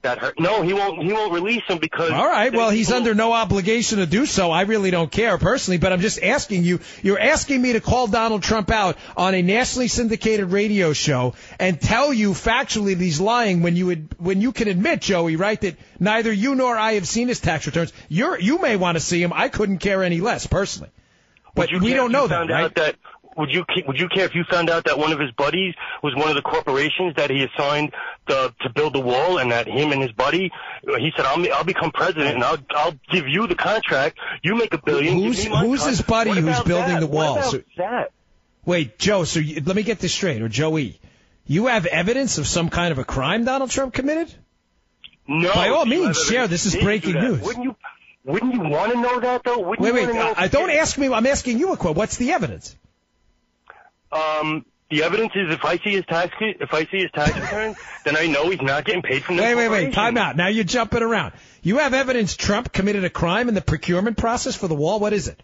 S8: That hurt. No, he won't. He won't release them because.
S2: All right. Well, he's under no obligation to do so. I really don't care personally, but I'm just asking you. You're asking me to call Donald Trump out on a nationally syndicated radio show and tell you factually that he's lying when you would, when you can admit, Joey, right, that neither you nor I have seen his tax returns. You're you may want to see him. I couldn't care any less personally. But
S8: you
S2: we don't know that, right?
S8: that would you would you care if you found out that one of his buddies was one of the corporations that he assigned to, to build the wall, and that him and his buddy, he said, "I'll I'll become president, and I'll I'll give you the contract. You make a billion.
S2: Who's who's
S8: cut."
S2: his buddy who's building
S8: that?
S2: the wall? So-
S8: that?
S2: Wait, Joe. So you, let me get this straight, or Joey. You have evidence of some kind of a crime Donald Trump committed?
S8: No.
S2: By all means, share. This is breaking news.
S8: Wouldn't you? Wouldn't you want to know that though? Wouldn't
S2: Wait, wait.
S8: know
S2: I, don't ask me. I'm asking you a question. What's the evidence?
S8: Um, the evidence is if I see his tax if I see his tax return, then I know he's not getting paid from the
S2: Wait, wait, wait. Time out. Now you're jumping around. You have evidence Trump committed a crime in the procurement process for the wall. What is it?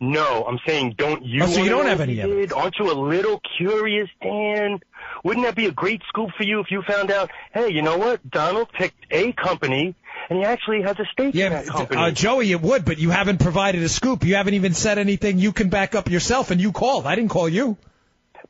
S8: No, I'm saying don't you?
S2: Oh, so you don't have any evidence?
S8: did? Aren't you a little curious, Dan? Wouldn't that be a great scoop for you if you found out? Hey, you know what? Donald picked a company, and he actually has a stake in that company.
S2: Uh, Joey, it would, but you haven't provided a scoop. You haven't even said anything you can back up yourself, and you called. I didn't call you.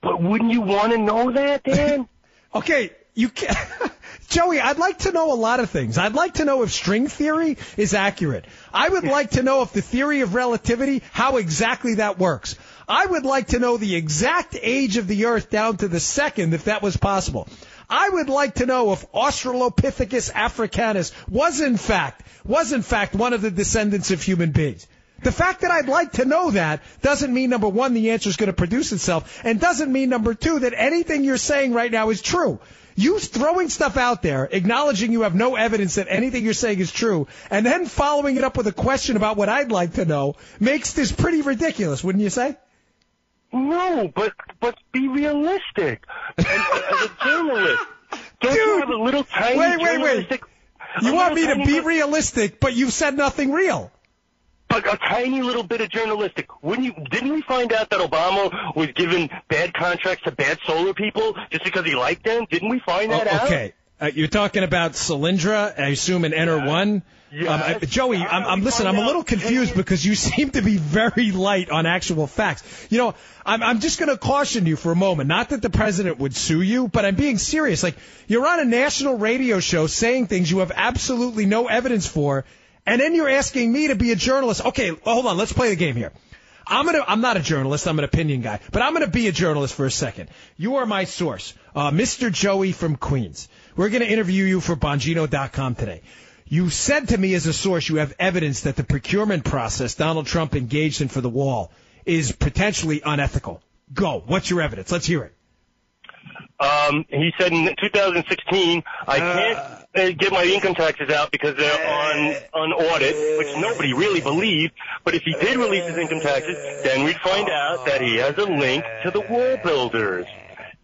S8: but wouldn't you want to know that, Dan?
S2: Okay, you can Joey, I'd like to know a lot of things. I'd like to know if string theory is accurate. I would like to know if the theory of relativity, how exactly that works. I would like to know the exact age of the Earth down to the second, if that was possible. I would like to know if Australopithecus africanus was in fact, was in fact one of the descendants of human beings. The fact that I'd like to know that doesn't mean number one, the answer is going to produce itself, and doesn't mean number two, that anything you're saying right now is true. You throwing stuff out there, acknowledging you have no evidence that anything you're saying is true, and then following it up with a question about what I'd like to know makes this pretty ridiculous, wouldn't you say?
S8: No, but but be realistic. And, a journalist, don't you
S2: Dude,
S8: have a little tiny
S2: wait, wait, wait. You want me to be realistic, but you've said nothing real.
S8: But a tiny little bit of journalistic. Wouldn't you? Didn't we find out that Obama was giving bad contracts to bad solar people just because he liked them? Didn't we find that
S2: Oh,
S8: out?
S2: okay. Uh, you're talking about Solyndra, I assume, and Ener1.
S8: Yes.
S2: Um, uh, Joey, I'm, I'm listen. I'm a little confused because you seem to be very light on actual facts. You know, I'm, I'm just going to caution you for a moment. Not that the president would sue you, but I'm being serious. Like you're on a national radio show saying things you have absolutely no evidence for, and then you're asking me to be a journalist. Okay, hold on. Let's play the game here. I'm gonna. I'm not a journalist. I'm an opinion guy, but I'm gonna be a journalist for a second. You are my source, uh, Mr. Joey from Queens. We're gonna interview you for Bongino.com today. You said to me as a source, you have evidence that the procurement process Donald Trump engaged in for the wall is potentially unethical. Go. What's your evidence? Let's hear it.
S8: Um, he said in 2016, I can't uh, get my income taxes out because they're on on audit, which nobody really believed. But if he did release his income taxes, then we'd find out that he has a link to the wall builders.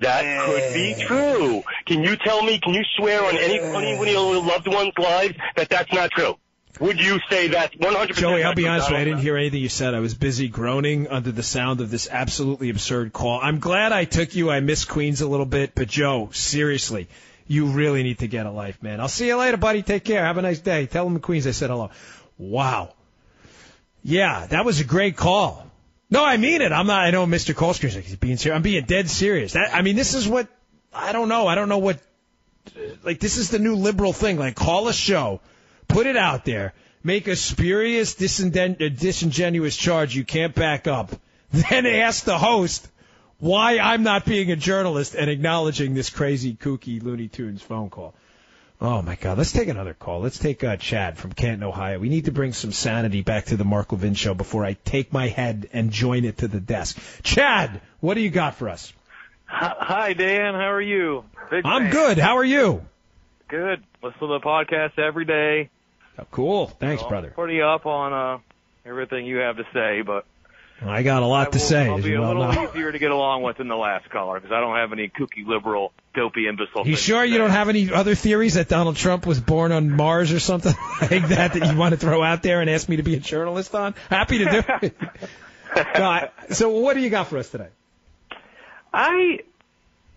S8: That could be true. Can you tell me? Can you swear on any any of your loved ones' lives that that's not true? Would you say that's 100%?
S2: Joey, I'll be honest with you. I didn't hear anything you said. I was busy groaning under the sound of this absolutely absurd call. I'm glad I took you. I miss Queens a little bit, but Joe, seriously, you really need to get a life, man. I'll see you later, buddy. Take care. Have a nice day. Tell them in Queens I said hello. Wow. Yeah, that was a great call. No, I mean it. I'm not. I know Mr. Colscreen's like being serious. I'm being dead serious. That, I mean, this is what I don't know. I don't know what. Like this is the new liberal thing. Like call a show, put it out there, make a spurious, uh, disingenuous charge you can't back up, then ask the host why I'm not being a journalist and acknowledging this crazy, kooky Looney Tunes phone call. Oh my God! Let's take another call. Let's take uh, Chad from Canton, Ohio. We need to bring some sanity back to the Mark Levin show before I take my head and join it to the desk. Chad, what do you got for us?
S9: Hi, Dan. How are you? Big
S2: I'm
S9: fan.
S2: good. How are you?
S9: Good. Listen to the podcast every day.
S2: Oh, cool. Thanks,
S9: So,
S2: brother.
S9: Pretty up on uh everything you have to say, but
S2: I got a lot
S9: I
S2: to
S9: will-
S2: say,
S9: I'll be
S2: you
S9: a
S2: well
S9: little easier to get along with than the last caller because I don't have any kooky liberal, dopey imbecile.
S2: You sure you don't have any other theories that Donald Trump was born on Mars or something like that that you want to throw out there and ask me to be a journalist on? Happy to do it. So what do you got for us today?
S9: I,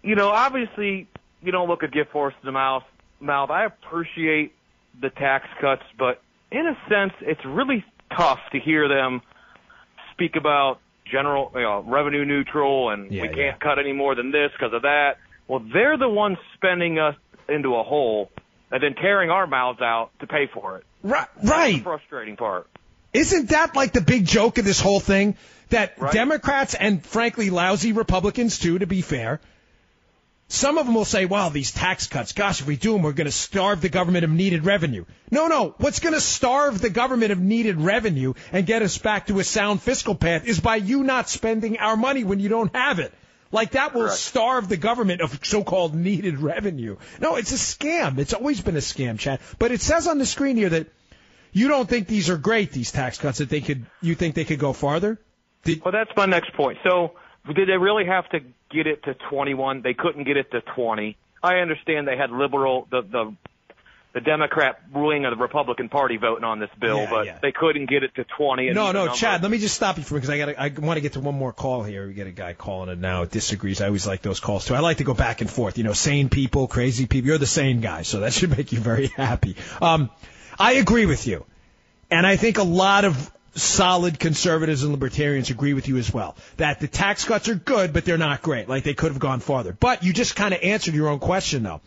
S9: you know, obviously you don't look a gift horse in the mouth. Mouth. I appreciate the tax cuts, but in a sense, it's really tough to hear them speak about general, you know, revenue neutral, and
S2: Yeah,
S9: we can't
S2: yeah.
S9: cut any more than this because of that. Well, they're the ones spending us into a hole and then tearing our mouths out to pay for it.
S2: Right,
S9: That's the
S2: right.
S9: frustrating part.
S2: Isn't that like the big joke of this whole thing? That
S9: Right.
S2: Democrats and frankly lousy Republicans too, to be fair, some of them will say, "Wow, these tax cuts. Gosh, if we do them, we're going to starve the government of needed revenue." No, no. What's going to starve the government of needed revenue and get us back to a sound fiscal path is by you not spending our money when you don't have it. Like that will
S9: Correct.
S2: starve the government of so-called needed revenue. No, it's a scam. It's always been a scam, Chad. But it says on the screen here that you don't think these are great, these tax cuts, that they could, you think they could go farther? Did,
S9: Well, that's my next point. So, did they really have to get it to 21? They couldn't get it to 20. I understand they had liberal, the the the Democrat wing of the Republican Party voting on this bill,
S2: Yeah,
S9: but
S2: yeah.
S9: they couldn't get it to 20. and
S2: no, no,
S9: number-
S2: Chad, let me just stop you for because I got I want to get to one more call here. We get a guy calling it now. Disagrees. I always like those calls too. I like to go back and forth. You know, sane people, crazy people. You're the sane guy, so that should make you very happy. Um, I agree with you, and I think a lot of solid conservatives and libertarians agree with you as well that the tax cuts are good, but they're not great. Like they could have gone farther. But you just kind of answered your own question though.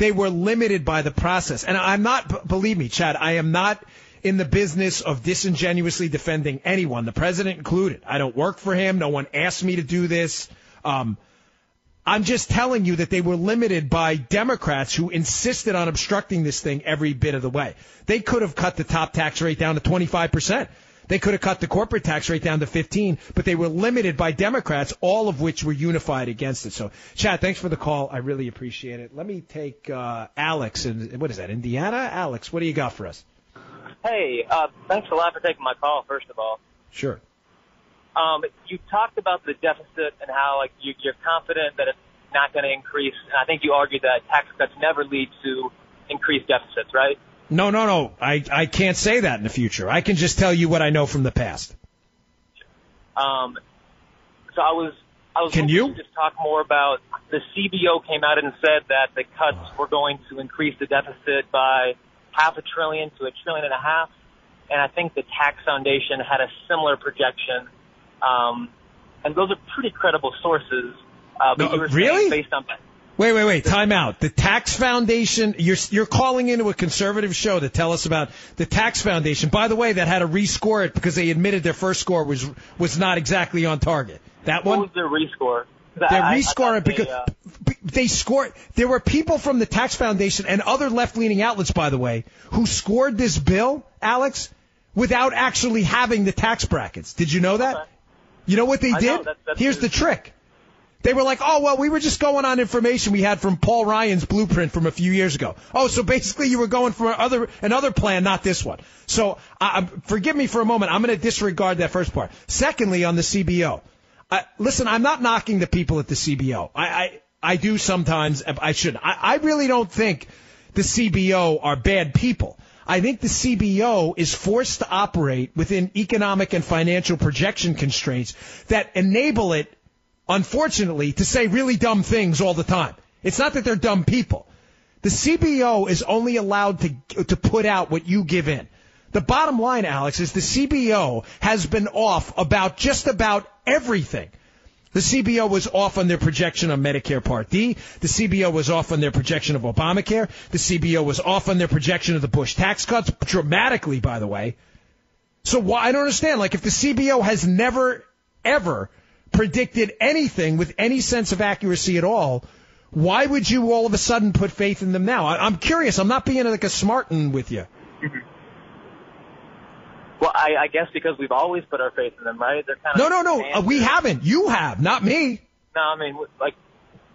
S2: They were limited by the process. And I'm not, believe me, Chad, I am not in the business of disingenuously defending anyone, the president included. I don't work for him. No one asked me to do this. Um, I'm just telling you that they were limited by Democrats who insisted on obstructing this thing every bit of the way. They could have cut the top tax rate down to 25%. They could have cut the corporate tax rate down to 15, but they were limited by Democrats, all of which were unified against it. So, Chad, thanks for the call. I really appreciate it. Let me take uh, Alex in what is that, Indiana? Alex, what do you got for us?
S10: Hey, uh, thanks a lot for taking my call, first of all.
S2: Sure.
S10: Um, you talked about the deficit and how like you, you're confident that it's not going to increase. And I think you argued that tax cuts never lead to increased deficits, right?
S2: No, no, no. I, I can't say that in the future. I can just tell you what I know from the past.
S10: Um, so I was I was
S2: Can you?
S10: just talk more about the CBO came out and said that the cuts were going to increase the deficit by half a trillion to a trillion and a half, and I think the Tax Foundation had a similar projection. Um, and those are pretty credible sources. Uh, but
S2: No,
S10: you were
S2: really?
S10: based on
S2: Wait, wait, wait. Time out. The Tax Foundation. You're you're calling into a conservative show to tell us about the Tax Foundation. By the way, that had to rescore it because they admitted their first score was was not exactly on target. That
S10: what
S2: one.
S10: was their rescore?
S2: They
S10: I- I- I
S2: rescore it because
S10: they, uh,
S2: they scored. There were people from the Tax Foundation and other left-leaning outlets, by the way, who scored this bill, Alex, without actually having the tax brackets. Did you know that? You know what they
S10: I
S2: did?
S10: that's- that's
S2: Here's the trick. They were like, oh, well, we were just going on information we had from Paul Ryan's blueprint from a few years ago. Oh, so basically you were going for other, another plan, not this one. So, uh, forgive me for a moment. I'm going to disregard that first part. Secondly, on the CBO. Uh, listen, I'm not knocking the people at the CBO. I, I, I do sometimes. I should. I, I really don't think the CBO are bad people. I think the CBO is forced to operate within economic and financial projection constraints that enable it, unfortunately, to say really dumb things all the time. It's not that they're dumb people. The CBO is only allowed to to put out what you give in. The bottom line, Alex, is the CBO has been off about just about everything. The CBO was off on their projection on Medicare Part D. The CBO was off on their projection of Obamacare. The CBO was off on their projection of the Bush tax cuts, dramatically, by the way. So why, I don't understand. Like, if the CBO has never, ever predicted anything with any sense of accuracy at all, why would you all of a sudden put faith in them now? I, I'm curious. I'm not being like a smartin with you.
S10: well, I, I guess because we've always put our faith in them, right? They're kind
S2: No, no, no. Uh, we haven't. You have, not me.
S10: No, I mean, like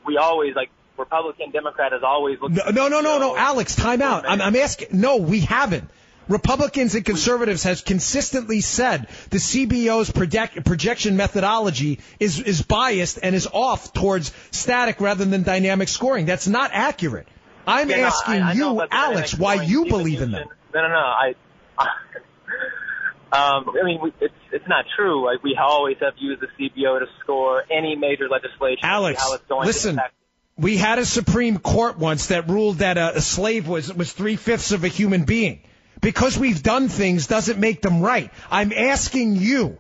S10: we always like Republican, Democrat has always looked.
S2: No, no, no, no, no. Alex, time out. I'm, I'm asking. No, we haven't. Republicans and conservatives has consistently said the CBO's project, projection methodology is is biased and is off towards static rather than dynamic scoring. That's not accurate. I'm
S10: Yeah, no,
S2: asking
S10: I- I
S2: you, Alex, why you believe in them.
S10: No, no, no. I. Um, I mean, it's it's not true. Like we always have used the CBO to score any major legislation.
S2: Alex,
S10: how it's going
S2: listen. We had a Supreme Court once that ruled that a, a slave was was three fifths of a human being. Because we've done things doesn't make them right. I'm asking you,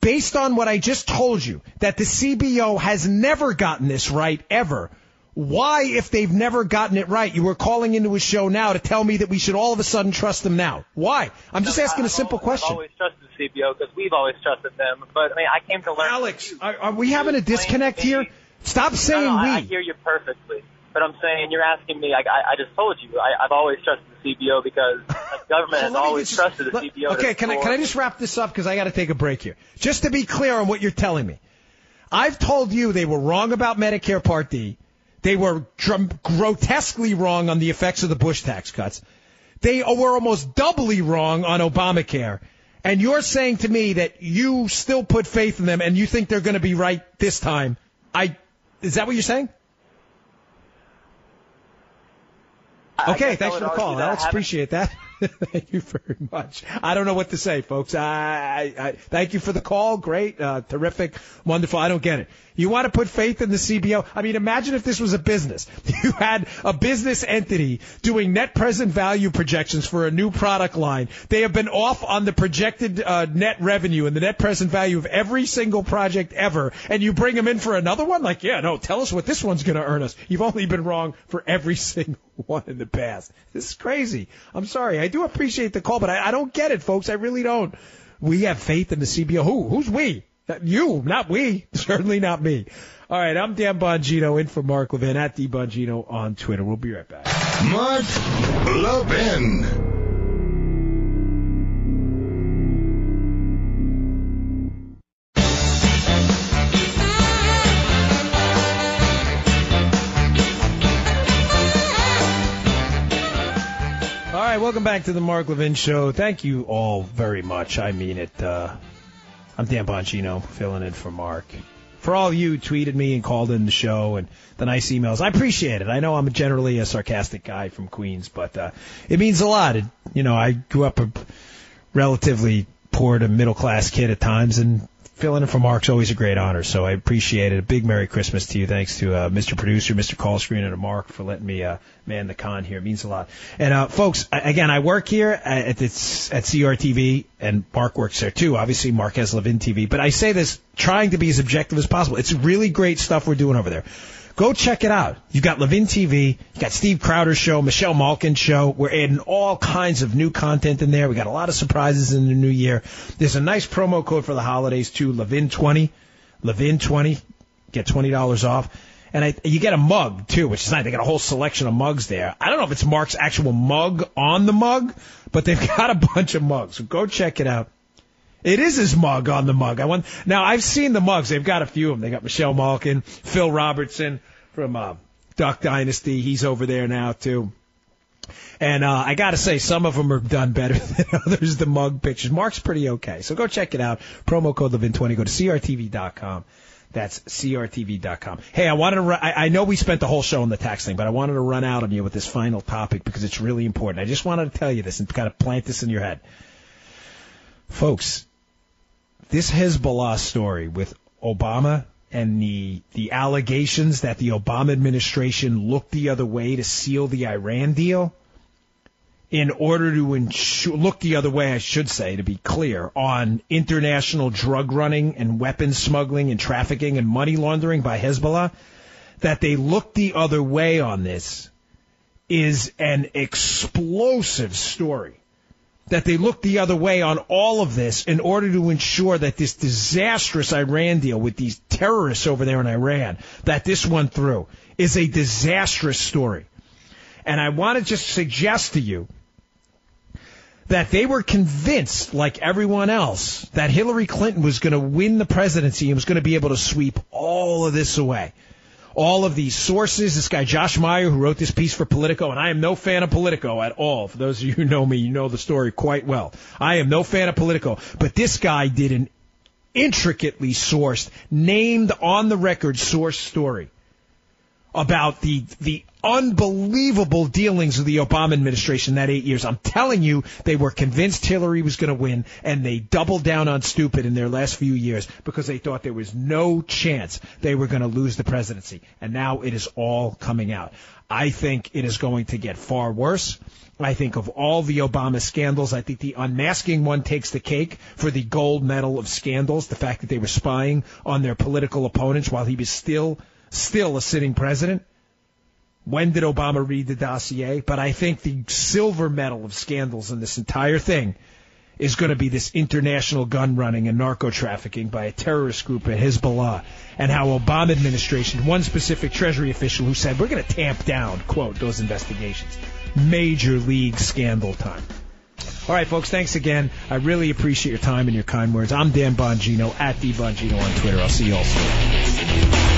S2: based on what I just told you, that the CBO has never gotten this right ever. Why, if they've never gotten it right, you were calling into a show now to tell me that we should all of a sudden trust them now? Why? I'm just asking a simple question I've
S10: always trusted the CBO because we've always trusted them. But I mean, I came to learn.
S2: Alex, are, are we having a disconnect here? Stop saying
S10: no, no,
S2: we.
S10: I hear you perfectly. But I'm saying you're asking me. I, I, I just told you. I, I've always trusted the CBO because the government has always
S2: just-
S10: trusted the
S2: let-
S10: CBO.
S2: Okay, can I can I just wrap this up because I got to take a break here. Just to be clear on what you're telling me, I've told you they were wrong about Medicare Part D. They were dr- grotesquely wrong on the effects of the Bush tax cuts. They were almost doubly wrong on Obamacare. And you're saying to me that you still put faith in them and you think they're going to be right this time. I is that what you're saying?
S10: I
S2: Okay, thanks for the call, Alex. Appreciate that. thank you very much. I don't know what to say, folks. I, I, I thank you for the call. Great, uh, terrific, wonderful. I don't get it. You want to put faith in the CBO? I mean, imagine if this was a business. You had a business entity doing net present value projections for a new product line. They have been off on the projected uh, net revenue and the net present value of every single project ever, and you bring them in for another one? Like, yeah, no, tell us what this one's going to earn us. You've only been wrong for every single won in the past. This is crazy. I'm sorry. I do appreciate the call, but I, I don't get it, folks. I really don't. We have faith in the CBO. Who? Who's we? You, not we. Certainly not me. All right, I'm Dan Bongino in for Mark Levin at D Bongino on Twitter. We'll be right back.
S1: Mark Levin.
S2: Right, welcome back to the Mark Levin Show. Thank you all very much. I mean it. Uh, I'm Dan Bongino, filling in for Mark. For all you tweeted me and called in the show and the nice emails, I appreciate it. I know I'm generally a sarcastic guy from Queens, but uh, it means a lot. It, you know, I grew up a relatively poor to middle class kid at times, and filling in for Mark's always a great honor. So I appreciate it. A big Merry Christmas to you. Thanks to uh, Mr. Producer, Mr. Call Screen, and Mark for letting me uh, man the con here. It means a lot. And uh, folks, I- again, I work here at it's at CRTV, and Mark works there too. Obviously, Mark has Levin TV, but I say this trying to be as objective as possible. It's really great stuff we're doing over there. Go check it out. You've got Levin TV, you got Steve Crowder's show, Michelle Malkin's show. We're adding all kinds of new content in there. We got a lot of surprises in the new year. There's a nice promo code for the holidays too, Levin20, Levin20, get $20 off. And I, you get a mug too, which is nice. They got a whole selection of mugs there. I don't know if it's Mark's actual mug on the mug, but they've got a bunch of mugs. So go check it out. It is his mug on the mug. I want now. I've seen the mugs. They've got a few of them. They got Michelle Malkin, Phil Robertson from uh, Duck Dynasty. He's over there now too. And uh, I got to say, some of them are done better than others. The mug pictures. Mark's pretty okay. So go check it out. Promo code Levin20. Go to crtv.com. That's crtv.com. Hey, I wanted to. Run, I, I know we spent the whole show on the tax thing, but I wanted to run out on you with this final topic because it's really important. I just wanted to tell you this and kind of plant this in your head, folks. This Hezbollah story with Obama and the the allegations that the Obama administration looked the other way to seal the Iran deal in order to ensure, look the other way, I should say, to be clear, on international drug running and weapons smuggling and trafficking and money laundering by Hezbollah, that they looked the other way on this is an explosive story. That they look the other way on all of this in order to ensure that this disastrous Iran deal with these terrorists over there in Iran, that this went through, is a disastrous story. And I want to just suggest to you that they were convinced, like everyone else, that Hillary Clinton was going to win the presidency and was going to be able to sweep all of this away. All of these sources, this guy Josh Meyer who wrote this piece for Politico, and I am no fan of Politico at all. For those of you who know me, you know the story quite well. I am no fan of Politico, but this guy did an intricately sourced, named on the record source story about the the unbelievable dealings of the Obama administration that eight years. I'm telling you, they were convinced Hillary was going to win, and they doubled down on stupid in their last few years because they thought there was no chance they were going to lose the presidency. And now it is all coming out. I think it is going to get far worse. I think of all the Obama scandals, I think the unmasking one takes the cake for the gold medal of scandals. The fact that they were spying on their political opponents while he was still still a sitting president. When did Obama read the dossier? But I think the silver medal of scandals in this entire thing is going to be this international gun running and narco trafficking by a terrorist group at Hezbollah and how Obama administration, one specific Treasury official who said, we're going to tamp down, quote, those investigations. Major league scandal time. All right, folks, thanks again. I really appreciate your time and your kind words. I'm Dan Bongino at D Bongino on Twitter. I'll see you all soon.